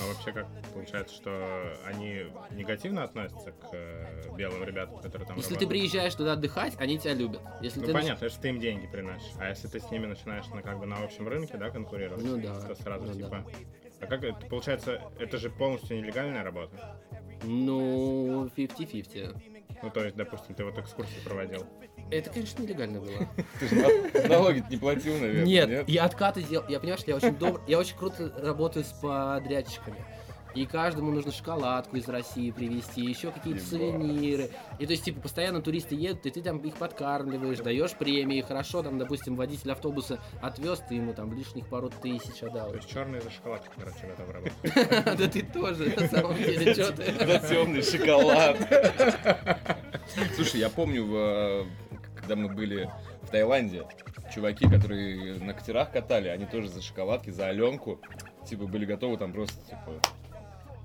Speaker 5: А вообще как получается, что они негативно относятся к э, белым ребятам, которые там
Speaker 6: Если ты
Speaker 5: работают?
Speaker 6: приезжаешь туда отдыхать, они тебя любят. Если
Speaker 5: Ну
Speaker 6: ты
Speaker 5: понятно, если ты им деньги приносишь. А если ты с ними начинаешь на как бы на общем рынке, да, конкурировать,
Speaker 6: Ну да,
Speaker 5: то сразу
Speaker 6: ну
Speaker 5: типа. А как это получается, это же полностью нелегальная работа?
Speaker 6: Ну, 50-50.
Speaker 5: Ну, то есть, допустим, ты вот экскурсии проводил.
Speaker 6: Это, конечно, нелегально было.
Speaker 2: Ты же на- налоги не платил, наверное,
Speaker 6: Нет, я откаты делал. Я понимаю, что я очень добр, я очень круто работаю с подрядчиками. И каждому нужно шоколадку из России привезти, еще какие-то сувениры. И то есть, типа, постоянно туристы едут, и ты там их подкармливаешь, даешь премии, хорошо, там, допустим, водитель автобуса отвез, ты ему там лишних пару тысяч отдал.
Speaker 5: То есть черные за шоколадки, короче, в этом работают.
Speaker 6: Да ты тоже, на самом деле, что ты?
Speaker 2: За темный шоколад. Слушай, я помню, когда мы были в Таиланде, чуваки, которые на катерах катали, они тоже за шоколадки, за Аленку, типа, были готовы там просто, типа...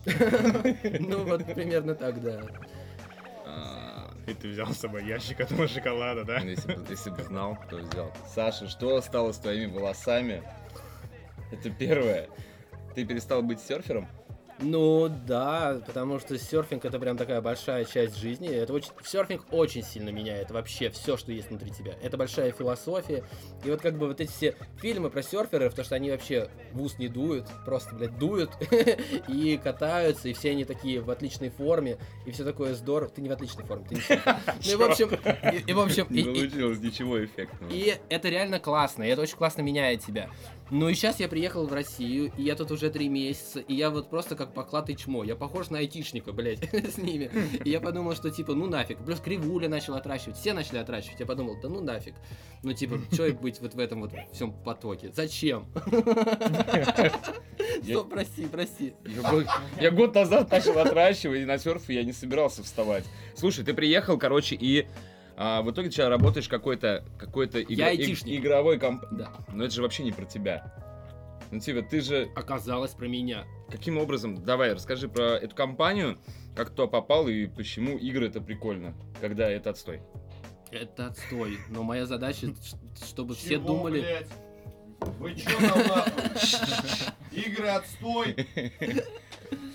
Speaker 6: Ну, вот примерно так, да.
Speaker 2: а,
Speaker 5: И ты взял с собой ящик этого шоколада, да?
Speaker 2: Если бы, если бы знал, то взял. Саша, что стало с твоими волосами? Это первое. Ты перестал быть серфером?
Speaker 6: Ну да, потому что серфинг это прям такая большая часть жизни. Это очень, серфинг очень сильно меняет вообще все, что есть внутри тебя. Это большая философия. И вот как бы вот эти все фильмы про серферов, то что они вообще в ус не дуют, просто, блядь, дуют и катаются, и все они такие в отличной форме, и все такое здорово. Ты не в отличной форме, ты не. Ну и в общем, и, в общем,
Speaker 2: Не получилось ничего эффектного.
Speaker 6: и это реально классно, и это очень классно меняет тебя. Ну и сейчас я приехал в Россию, и я тут уже три месяца, и я вот просто как поклад и чмо. Я похож на айтишника, блядь, с ними. И я подумал, что типа, ну нафиг. Плюс кривуля начал отращивать, все начали отращивать. Я подумал, да ну нафиг. Ну типа, что быть вот в этом вот всем потоке? Зачем? Что, прости, прости.
Speaker 2: Я год, назад начал отращивать, и на серф я не собирался вставать. Слушай, ты приехал, короче, и а, в итоге сейчас работаешь какой-то какой-то
Speaker 6: айтишник.
Speaker 2: игровой комп...
Speaker 6: Да.
Speaker 2: Но это же вообще не про тебя. Ну, типа, ты же
Speaker 6: Оказалось про меня.
Speaker 2: каким образом... Давай, расскажи про эту компанию, как туда попал и почему игры это прикольно, когда это отстой.
Speaker 6: Это отстой. Но моя задача, чтобы все думали...
Speaker 4: Вы чё там нахуй? Игры отстой.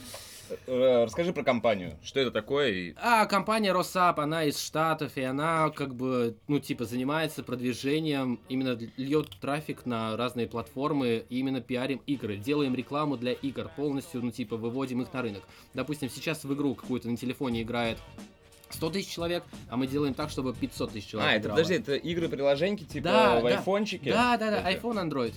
Speaker 2: Э, Расскажи про компанию, что это такое и...
Speaker 6: А, компания Росап, она из Штатов, и она как бы, ну, типа, занимается продвижением, именно льет трафик на разные платформы, и именно пиарим игры, делаем рекламу для игр, полностью, ну, типа, выводим их на рынок. Допустим, сейчас в игру какую-то на телефоне играет 100 тысяч человек, а мы делаем так, чтобы 500 тысяч человек
Speaker 2: А, это,
Speaker 6: играло.
Speaker 2: подожди, это игры-приложеньки, типа,
Speaker 6: Да,
Speaker 2: в
Speaker 6: да.
Speaker 2: айфончике?
Speaker 6: Да, да, да,
Speaker 2: Это-
Speaker 6: iPhone, Android.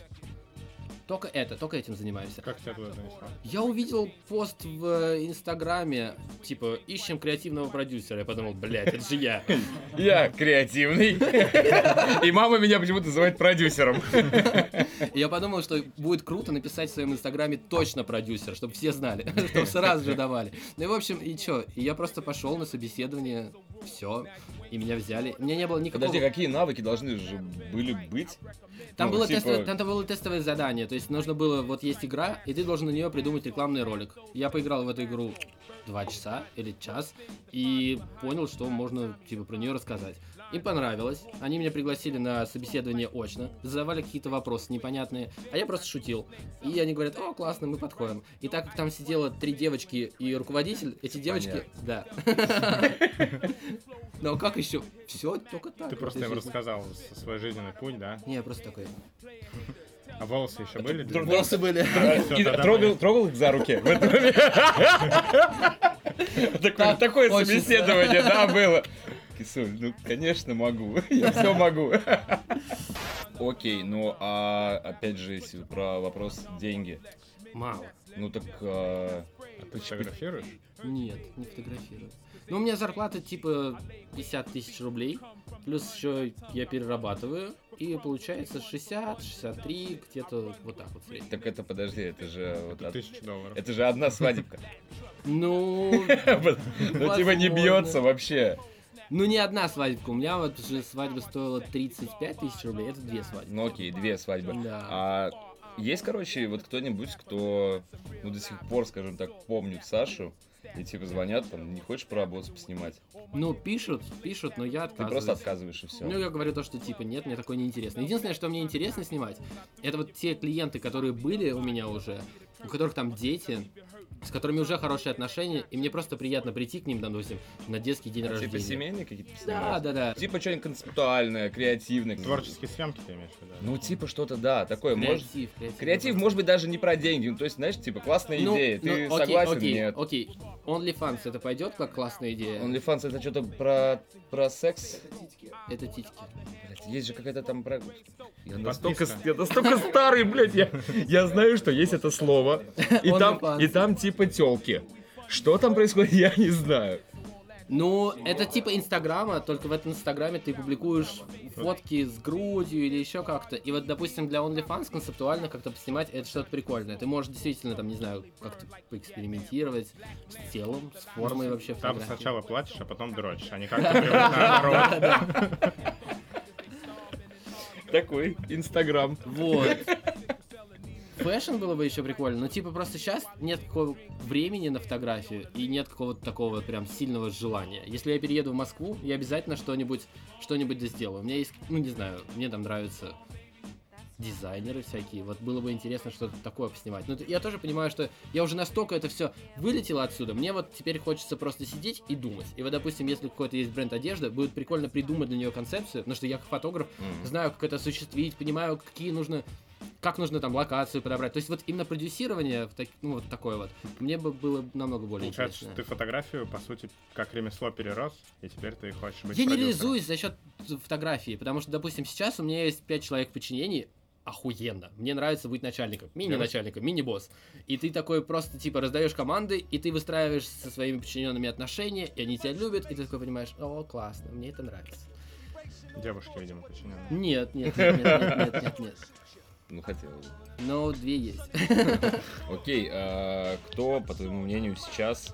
Speaker 6: Только это, только этим занимаемся.
Speaker 5: Как тебя туда занесло?
Speaker 6: Я увидел пост в э, Инстаграме, типа, ищем креативного продюсера. Я подумал, блядь, это же я.
Speaker 2: Я креативный. И мама меня почему-то называет продюсером.
Speaker 6: Я подумал, что будет круто написать в своем инстаграме точно продюсер, чтобы все знали, чтобы сразу же давали. Ну и в общем, и чё, и я просто пошел на собеседование, все, и меня взяли. У меня не было никакого...
Speaker 2: Подожди, какие навыки должны же были быть?
Speaker 6: Там,
Speaker 2: Ну,
Speaker 6: было
Speaker 2: типа-
Speaker 6: тесто- там было тестовое задание, то есть нужно было, вот есть игра, и ты должен на нее придумать рекламный ролик. Я поиграл в эту игру два часа или час, и понял, что можно, типа, про нее рассказать. Им понравилось, они меня пригласили на собеседование очно, задавали какие-то вопросы непонятные, а я просто шутил. И они говорят, о, классно, мы подходим. И так как там сидело три девочки и руководитель, эти девочки... Да. Ну а как еще? Все только так.
Speaker 5: Ты просто им рассказал свой жизненный путь, да?
Speaker 6: Не, я просто такой.
Speaker 5: А волосы еще были?
Speaker 6: Волосы были.
Speaker 2: Трогал, их за руки. Такое- собеседование, да, было. Кисуль, ну, конечно, могу. Я все могу. Окей, ну, а опять же, если про вопрос деньги.
Speaker 6: Мало.
Speaker 2: Ну, так... а,
Speaker 5: А ты фотографируешь?
Speaker 6: Нет, не фотографирую. Ну, у меня зарплата типа 50 тысяч рублей, плюс еще я перерабатываю, и получается 60, 63, где-то вот так вот в среднем.
Speaker 2: Так это, подожди, это же... вот
Speaker 5: Это
Speaker 2: од-
Speaker 5: тысяча долларов.
Speaker 2: Это же одна свадебка.
Speaker 6: Ну,
Speaker 2: Ну, типа не бьется вообще.
Speaker 6: Ну не одна свадьбка, у меня вот же свадьба стоила 35 тысяч рублей, это две свадьбы.
Speaker 2: Ну окей, две свадьбы.
Speaker 6: Да.
Speaker 2: А есть, короче, вот кто-нибудь, кто, ну, до сих пор, скажем так, помнит Сашу, и типа звонят, там, не хочешь поработать, поснимать?
Speaker 6: Ну, пишут, пишут, но я
Speaker 2: Ты
Speaker 6: отказываюсь.
Speaker 2: просто отказываешь и все.
Speaker 6: Ну, я говорю то, что типа нет, мне такое неинтересно. Единственное, что мне интересно снимать, это вот те клиенты, которые были у меня уже, у которых там дети, с которыми уже хорошие отношения, и мне просто приятно прийти к ним, допустим, на детский день
Speaker 2: типа
Speaker 6: рождения.
Speaker 2: семейные какие-то
Speaker 6: Да, да, да.
Speaker 2: Типа что-нибудь концептуальное, креативное.
Speaker 5: Творческие съемки ты имеешь в виду?
Speaker 2: Ну, типа что-то, да, такое. Может...
Speaker 6: Креатив, креатив.
Speaker 2: Креатив, может быть, даже не про деньги. Ну, то есть, знаешь, типа, классная
Speaker 6: Ну,
Speaker 2: идея. Ты
Speaker 6: ну, окей,
Speaker 2: согласен?
Speaker 6: окей,
Speaker 2: Нет.
Speaker 6: Окей, OnlyFans это пойдет как классная идея?
Speaker 2: OnlyFans это что-то про, про секс?
Speaker 6: Это титьки.
Speaker 2: Блядь, есть же какая-то там про... Я настолько, я настолько старый, блядь, я, я знаю, что есть это слово. И там, и там типа телки. Что там происходит, я не знаю.
Speaker 6: Ну, это типа Инстаграма, только в этом Инстаграме ты публикуешь фотки с грудью или еще как-то. И вот, допустим, для OnlyFans концептуально как-то поснимать это что-то прикольное. Ты можешь действительно, там, не знаю, как-то поэкспериментировать с телом, с формой вообще
Speaker 5: Там
Speaker 6: фотографии.
Speaker 5: сначала платишь, а потом дрочишь, а не как-то.
Speaker 2: Такой Инстаграм.
Speaker 6: Вот. Фэшн было бы еще прикольно, но типа просто сейчас нет какого времени на фотографию и нет какого-то такого прям сильного желания. Если я перееду в Москву, я обязательно что-нибудь что-нибудь сделаю. У меня есть, ну не знаю, мне там нравятся дизайнеры всякие. Вот было бы интересно что-то такое поснимать. Но я тоже понимаю, что я уже настолько это все вылетело отсюда. Мне вот теперь хочется просто сидеть и думать. И вот, допустим, если какой-то есть бренд одежды, будет прикольно придумать для нее концепцию, потому что я как фотограф
Speaker 2: М.
Speaker 6: знаю, как это осуществить, понимаю, какие нужно, как нужно там локацию подобрать. То есть вот именно продюсирование, ну вот такое вот, мне бы было намного более
Speaker 5: Получается,
Speaker 6: интересно.
Speaker 5: ты фотографию, по сути, как ремесло перерос, и теперь ты хочешь быть
Speaker 6: Я не
Speaker 5: продюсером.
Speaker 6: реализуюсь за счет фотографии, потому что, допустим, сейчас у меня есть пять человек в подчинении, охуенно. Мне нравится быть начальником, мини-начальником, мини-босс. И ты такой просто, типа, раздаешь команды, и ты выстраиваешь со своими подчиненными отношения, и они тебя любят, и ты такой понимаешь, о, классно, мне это нравится.
Speaker 5: Девушки, видимо, подчиненные.
Speaker 6: Нет, нет, нет, нет, нет, нет, нет, нет.
Speaker 2: Ну, хотел бы.
Speaker 6: Но две есть.
Speaker 2: Окей, а кто, по твоему мнению, сейчас,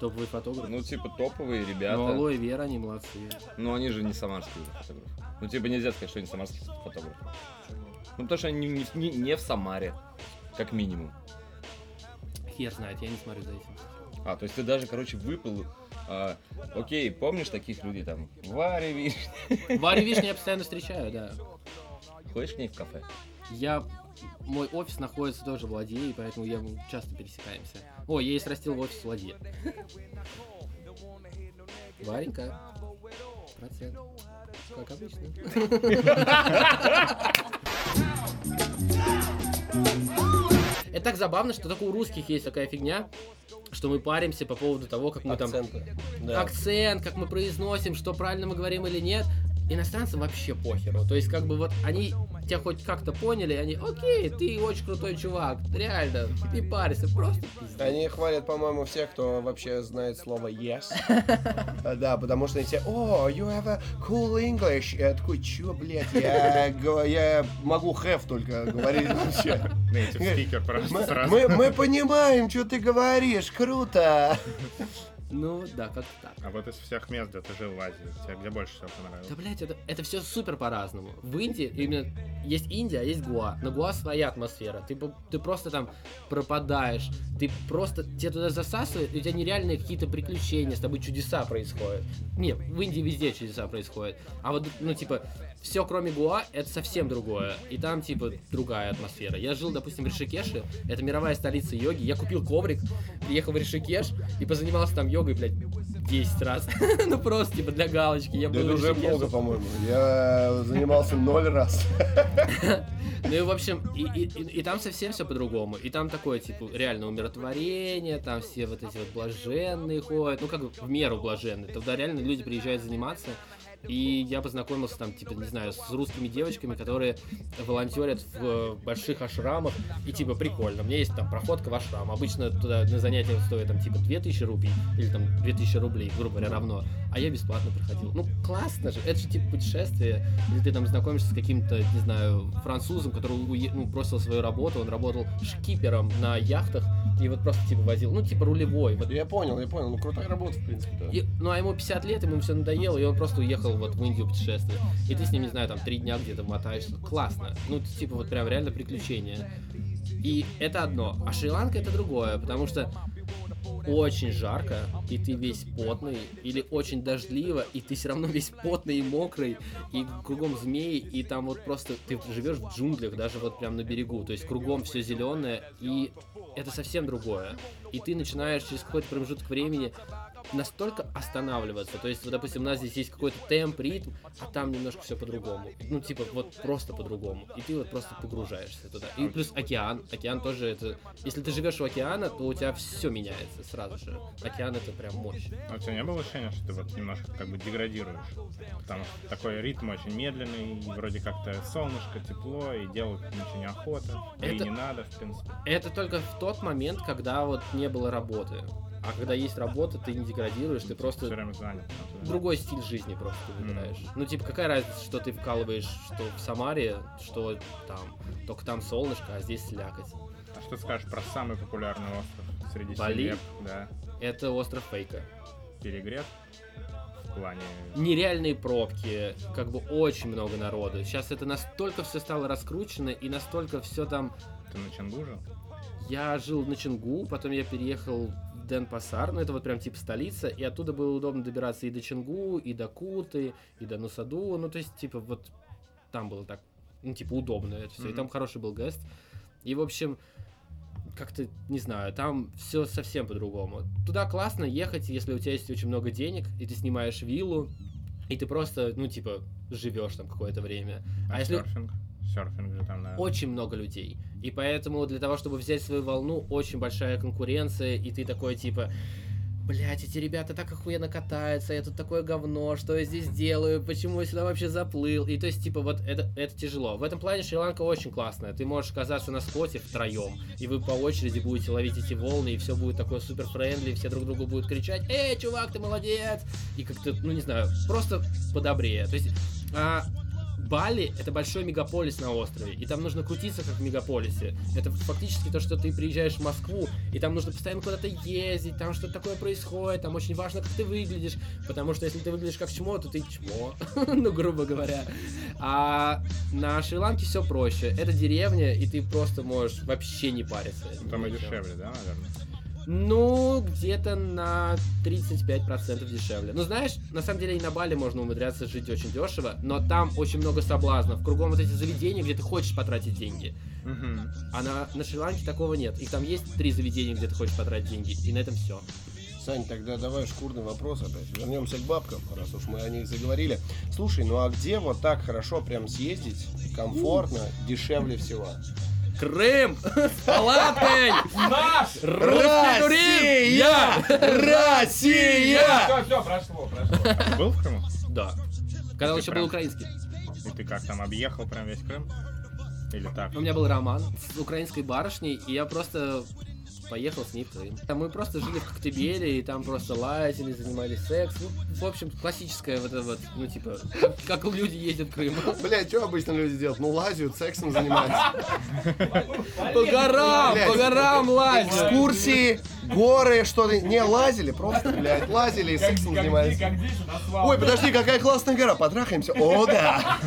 Speaker 6: Топовый фотограф.
Speaker 2: ну, типа, топовые ребята?
Speaker 6: Ну, Алло и Вера, они молодцы.
Speaker 2: Ну, они же не самарские фотографы. Ну, типа, нельзя сказать, что они самарские фотографы. Ну, потому что они не, не- не в Самаре, как минимум.
Speaker 6: Хер знает, я не смотрю за этим.
Speaker 2: А, то есть ты даже, короче, выпал... а, окей, помнишь таких людей там? Варя, Виш.
Speaker 6: Варю Вишню я постоянно встречаю, да.
Speaker 2: Ходишь к ней в кафе?
Speaker 6: Я... Мой офис находится тоже в Ладье, и поэтому я часто пересекаемся. О, я есть растил в офис в Ладье. Варенька. Процент. Как обычно. Это так забавно, что только у русских есть такая фигня, что мы паримся по поводу того, как мы там
Speaker 4: Акценты. Да.
Speaker 6: акцент, как мы произносим, что правильно мы говорим или нет. Иностранцам вообще похеру. То есть, как бы вот они тебя хоть как-то поняли, они, окей, ты очень крутой чувак, реально, не парься, просто пиздец.
Speaker 4: Они хвалят, по-моему, всех, кто вообще знает слово yes. Да, потому что они все, о, you have a cool English. Я такой, чё, блядь, я, могу have только говорить вообще. Мы, мы понимаем, что ты говоришь, круто.
Speaker 6: Ну, да, как так.
Speaker 5: А вот из всех мест, где ты жил в Азии, тебе где больше всего понравилось?
Speaker 6: Да, блядь, это, это все супер по-разному. В Индии именно есть Индия, а есть Гуа. На Гуа своя атмосфера. Ты, ты просто там пропадаешь. Ты просто... Тебя туда засасывает, и у тебя нереальные какие-то приключения, с тобой чудеса происходят. Нет, в Индии везде чудеса происходят. А вот, ну, типа, все кроме Гуа, это совсем другое. И там, типа, другая атмосфера. Я жил, допустим, в Ришикеше, это мировая столица йоги. Я купил коврик, приехал в Ришикеш и позанимался там йогой, блядь, 10 раз. ну, просто, типа, для галочки. Я был
Speaker 7: это уже много, по-моему. Я занимался ноль раз.
Speaker 6: Ну и в общем, и, и, и- и там совсем все по-другому. И там такое, типа, реально умиротворение, там все вот эти вот блаженные ходят, ну как бы в меру блаженные. Туда реально люди приезжают заниматься. И я познакомился там, типа, не знаю, с русскими девочками, которые волонтерят в э, больших ашрамах. И типа прикольно. У меня есть там проходка в ашрам. Обычно туда на занятия стоит там типа 2000 рупий или там 2000 рублей, грубо говоря, равно. А я бесплатно проходил. Ну, классно же. Это же типа путешествие. Или ты там знакомишься с каким-то, не знаю, французом, который ну, бросил свою работу. Он работал шкипером на яхтах. И вот просто типа возил, ну типа рулевой. Вот
Speaker 7: Я понял, я понял. Ну, крутая работа, в принципе, да.
Speaker 6: и- ну а ему 50 лет, ему все надоело, и он просто уехал вот в Индию путешествовать. И ты с ним, не знаю, там три дня где-то мотаешься. Классно. Ну, типа вот прям реально приключение. И это одно. А Шри-Ланка это другое, потому что очень жарко, и ты весь потный, или очень дождливо, и ты все равно весь потный и мокрый, и кругом змеи, и там вот просто ты живешь в джунглях, даже вот прям на берегу, то есть кругом все зеленое, и это совсем другое. И ты начинаешь через какой-то промежуток времени настолько останавливаться. То есть, вот, допустим, у нас здесь есть какой-то темп, ритм, а там немножко все по-другому. Ну, типа, вот просто по-другому. И ты вот просто погружаешься туда. И плюс океан. Океан тоже это... Если ты живешь у океана, то у тебя все меняется сразу же. Океан это прям мощь.
Speaker 5: А у тебя не было ощущения, что ты вот немножко как бы деградируешь? Потому что такой ритм очень медленный, и вроде как-то солнышко, тепло, и делать ничего не охота, да и
Speaker 6: Это-
Speaker 5: не надо, в принципе.
Speaker 6: Это только в тот момент, когда вот не было работы. А когда есть работа, ты не деградируешь, ты
Speaker 5: Все
Speaker 6: просто
Speaker 5: время занят. да.
Speaker 6: другой стиль жизни просто выбираешь. Ну, типа, какая разница, что ты вкалываешь, что в Самаре, что там. Только там солнышко, а здесь слякоть.
Speaker 5: А что скажешь про самый популярный остров среди
Speaker 6: Бали?
Speaker 5: селеб? Да,
Speaker 6: Это остров Фейка.
Speaker 5: перегрет в плане...
Speaker 6: Нереальные пробки, как бы очень много народу. Сейчас это настолько все стало раскручено, и настолько все там...
Speaker 5: Ты на Чангу жил?
Speaker 6: Я жил на Чингу, потом я переехал в Денпасар, ну это вот прям типа столица, и оттуда было удобно добираться и до Чингу, и до Куты, и до Нусаду, ну то есть типа вот там было так, ну типа удобно это все, и
Speaker 5: Мгм.
Speaker 6: там хороший был гест. И в общем, как-то, не знаю, там все совсем по-другому. Туда классно ехать, если у тебя есть очень много денег, и ты снимаешь виллу, и ты просто, ну типа, живешь там какое-то время. А если
Speaker 5: серфинг? Серфинг же там, наверное.
Speaker 6: очень много людей. И поэтому для того, чтобы взять свою волну, очень большая конкуренция, и ты такой типа, блять, эти ребята так охуенно катаются, я тут такое говно, что я здесь делаю, почему я сюда вообще заплыл? И то есть, типа, вот это, это тяжело. В этом плане Шри-Ланка очень классная. Ты можешь оказаться на споте втроем, и вы по очереди будете ловить эти волны, и все будет такое супер friendly, все друг другу будут кричать, эй, чувак, ты молодец! И как-то, ну не знаю, просто подобрее. То есть, а, Бали это большой мегаполис на острове, и там нужно крутиться как в мегаполисе. Это фактически то, что ты приезжаешь в Москву, и там нужно постоянно куда-то ездить, там что-то такое происходит, там очень важно, как ты выглядишь, потому что если ты выглядишь как чмо, то ты чмо, ну, грубо говоря. А на Шри-Ланке все проще. Это деревня, и ты просто можешь вообще не париться.
Speaker 5: Там и дешевле, да, наверное?
Speaker 6: Ну, где-то на 35% дешевле. Ну, знаешь, на самом деле и на Бали можно умудряться жить очень дешево, но там очень много соблазнов. Кругом вот эти заведения, где ты хочешь потратить деньги.
Speaker 5: Мгм.
Speaker 6: А на, на Шри-Ланке такого нет. Их там есть три заведения, где ты хочешь потратить деньги, и на этом все.
Speaker 7: Сань, тогда давай шкурный вопрос опять. Вернемся к бабкам, раз уж мы о них заговорили. Слушай, ну а где вот так хорошо прям съездить, комфортно, дешевле всего?
Speaker 6: Крым! С палаткой!
Speaker 2: Наш!
Speaker 6: Русский туризм! Я!
Speaker 7: Россия!
Speaker 2: Все, все, прошло, прошло.
Speaker 5: Был в Крыму?
Speaker 6: Да. Когда еще
Speaker 5: прям-
Speaker 6: был украинский.
Speaker 5: И ты как там объехал прям весь Крым? Или так?
Speaker 6: У меня был роман с украинской барышней, и я просто поехал с ней в Крым. Мы просто жили в Коктебеле, и там просто лазили, занимались сексом. Ну, в общем, классическая вот это вот, ну, типа, как, люди ездят в Крым.
Speaker 4: Блядь, что обычно люди делают? Ну, лазят, сексом занимаются.
Speaker 6: По горам, по горам лазят.
Speaker 4: Экскурсии, горы, что-то. Не, лазили, просто, блядь, лазили и сексом занимались. Ой, подожди, какая классная гора, потрахаемся. О, да.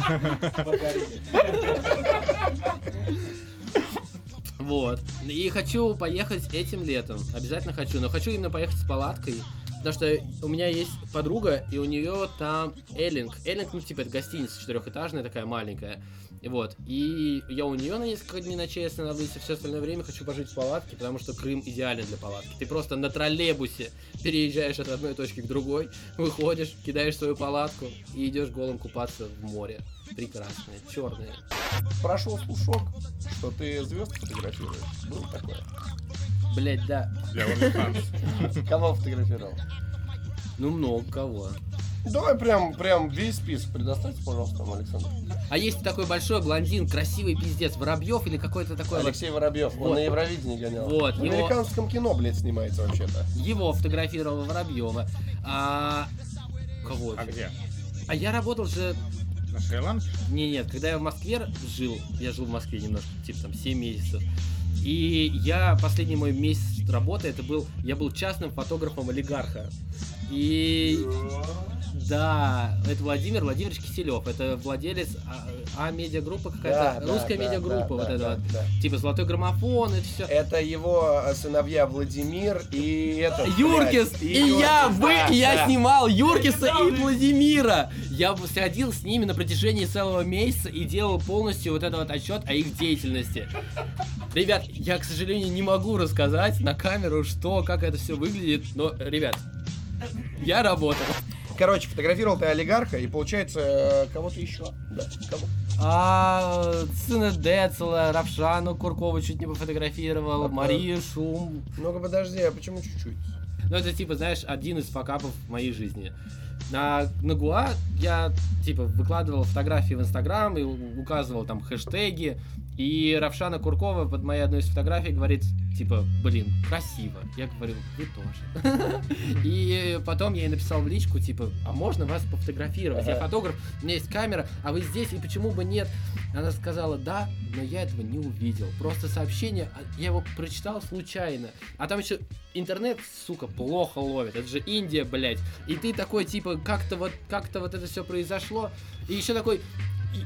Speaker 6: Вот. И хочу поехать этим летом. Обязательно хочу. Но хочу именно поехать с палаткой. Потому что у меня есть подруга, и у нее там Эллинг. Эллинг, ну, типа, это гостиница четырехэтажная, такая маленькая. Вот. И я у нее на несколько дней ночей остановлюсь, и все остальное время хочу пожить в палатке, потому что Крым идеален для палатки. Ты просто на троллейбусе переезжаешь от одной точки к другой, выходишь, кидаешь свою палатку и идешь голым купаться в море. Прекрасное, черное.
Speaker 4: Прошел слушок, что ты звезд фотографируешь. Было такое?
Speaker 6: Блять, да.
Speaker 4: Кого фотографировал?
Speaker 6: Ну, много кого.
Speaker 4: Давай прям, прям весь список предоставьте, пожалуйста, нам, Александр.
Speaker 6: А есть такой большой блондин, красивый пиздец, Воробьев или какой-то такой.
Speaker 4: Алексей Воробьев, он
Speaker 6: Вот.
Speaker 4: на Евровидении гонял.
Speaker 6: Вот,
Speaker 4: В
Speaker 6: его-
Speaker 4: американском кино, блядь, снимается вообще-то.
Speaker 6: Его фотографировал Воробьева. А кого?
Speaker 5: А где?
Speaker 6: А я работал же.
Speaker 5: На Шри-Ланке?
Speaker 6: Не, нет, когда я в Москве жил, я жил в Москве немножко, типа там 7 месяцев. И я последний мой месяц работы, это был, я был частным фотографом олигарха. И да, это Владимир Владимирович Киселев, это владелец А, а медиагруппа какая-то,
Speaker 4: Да,
Speaker 6: русская
Speaker 4: да,
Speaker 6: медиагруппа,
Speaker 4: да,
Speaker 6: вот
Speaker 4: да,
Speaker 6: это
Speaker 4: да,
Speaker 6: вот.
Speaker 4: да.
Speaker 6: Типа золотой граммофон, это все.
Speaker 4: Это его э, сыновья Владимир и это.
Speaker 6: Юркис!
Speaker 4: блядь,
Speaker 6: И, я,
Speaker 4: Юркис,
Speaker 6: вы,
Speaker 4: да,
Speaker 6: и я
Speaker 4: да.
Speaker 6: снимал Юркиса и Владимира! Я бы сходил с ними на протяжении целого месяца и делал полностью вот этот вот отчет о их деятельности. Ребят, я, к сожалению, не могу рассказать на камеру, что, как это все выглядит, но, ребят, я работал.
Speaker 4: Короче, фотографировал ты олигарха и получается э, кого-то еще. Да, кого?
Speaker 6: А сына Децела, Равшану Куркову чуть не пофотографировал. Марию Шум,
Speaker 4: Ну-ка подожди, а почему чуть-чуть?
Speaker 6: Ну, это, типа, знаешь, один из факапов в моей жизни. На, на Гуа я, типа, выкладывал фотографии в Инстаграм и указывал там хэштеги. И Равшана Куркова под моей одной из фотографий говорит, типа, блин, красиво. Я говорю, вы тоже. И потом я ей написал в личку, типа, а можно вас пофотографировать? Я фотограф, у меня есть камера, а вы здесь, и почему бы нет? Она сказала, да, но я этого не увидел. Просто сообщение, а я его прочитал случайно. А там еще интернет, сука, плохо ловит. Это же Индия, блядь. И ты такой, типа, как-то вот, как-то вот это все произошло. И еще такой,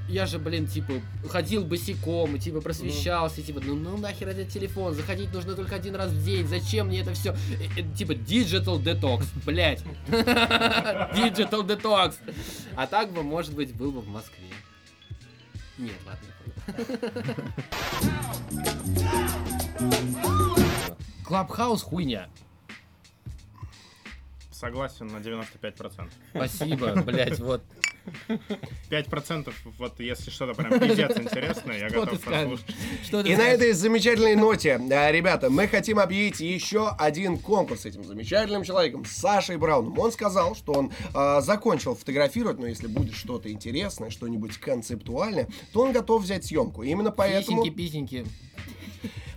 Speaker 6: я же, блин, типа, ходил босиком, и, типа, просвещался, и, типа, ну, ну нахер этот телефон, заходить нужно только один раз в день, зачем мне это все? Типа, digital detox, блядь. Digital detox. А так бы, может быть, был бы в Москве. Нет, ладно. Клабхаус хуйня.
Speaker 5: Согласен на 95%.
Speaker 6: Спасибо, блядь, вот.
Speaker 5: 5% вот если что-то прям пиздец интересное, я готов послушать.
Speaker 4: И на этой замечательной ноте, э, ребята, мы хотим объявить еще один конкурс с этим замечательным человеком, Сашей Брауном. Он сказал, что он э, закончил фотографировать, но если будет что-то интересное, что-нибудь концептуальное, то он готов взять съемку. Именно поэтому,
Speaker 6: Писеньки-писеньки.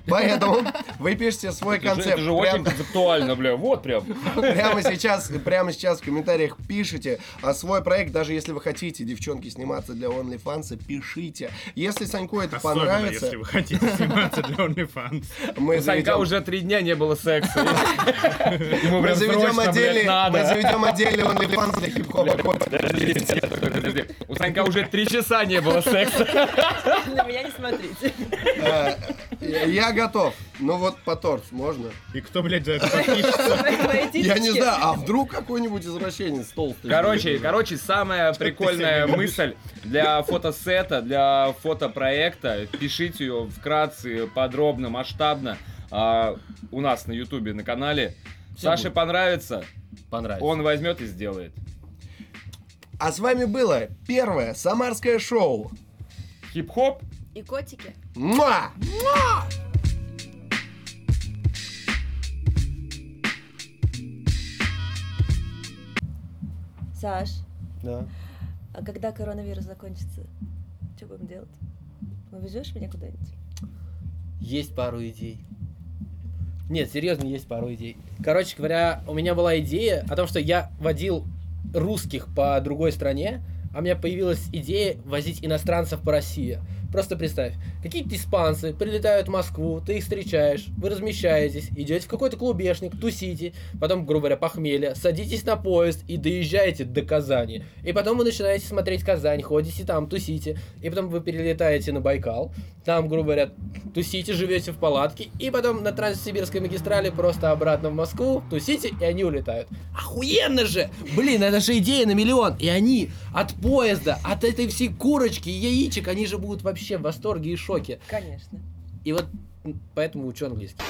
Speaker 4: Поэтому вы пишете свой
Speaker 2: Это же,
Speaker 4: концепт.
Speaker 2: это же очень
Speaker 4: Прям-
Speaker 2: концептуально, бля, вот прям.
Speaker 4: Прямо сейчас, прямо сейчас в комментариях пишите а, свой проект, даже если вы хотите, девчонки, сниматься для OnlyFans, пишите. Если Саньку это
Speaker 5: Особенно,
Speaker 4: понравится,
Speaker 5: если вы хотите сниматься для OnlyFans.
Speaker 4: мы
Speaker 2: У Санька
Speaker 4: заведем,
Speaker 2: уже три дня не было секса. Ему
Speaker 4: мы заведем
Speaker 2: срочно, блядь,
Speaker 4: отдельный, мы заведем отдельный OnlyFans для хип-хопа.
Speaker 2: У Санька уже три часа не было секса.
Speaker 3: На меня не смотрите.
Speaker 4: Э, Я готов. Ну вот по торт можно?
Speaker 5: И кто, блядь, за это подпишется?
Speaker 4: Я не знаю, а вдруг какой-нибудь извращенец толстый?
Speaker 2: Короче, короче, самая прикольная мысль для фотосета, для фотопроекта, пишите ее вкратце, подробно, масштабно а, у нас на ютубе, на канале. Саше
Speaker 6: будет.
Speaker 2: понравится,
Speaker 6: Понравится.
Speaker 2: он возьмет и сделает.
Speaker 4: А с вами было первое самарское шоу.
Speaker 2: Хип-хоп,
Speaker 3: И котики.
Speaker 4: Муа!
Speaker 3: Саш,
Speaker 4: Да.
Speaker 3: а когда коронавирус закончится, что будем делать? Увезешь меня куда-нибудь?
Speaker 6: Есть пару идей. Нет, серьезно, есть пару идей. Короче говоря, у меня была идея о том, что я водил русских по другой стране, а у меня появилась идея возить иностранцев по России. Просто представь, какие-то испанцы прилетают в Москву, ты их встречаешь, вы размещаетесь, идете в какой-то клубешник, тусите, потом, грубо говоря, похмелье, садитесь на поезд и доезжаете до Казани. И потом вы начинаете смотреть Казань, ходите там, тусите, и потом вы перелетаете на Байкал, там, грубо говоря, тусите, живете в палатке, и потом на Транссибирской магистрали просто обратно в Москву, тусите, и они улетают. Охуенно же! Блин, это же идея на миллион! И они от поезда, от этой всей курочки яичек, они же будут вообще в восторге и шоке.
Speaker 3: Конечно.
Speaker 6: И вот поэтому учу английский.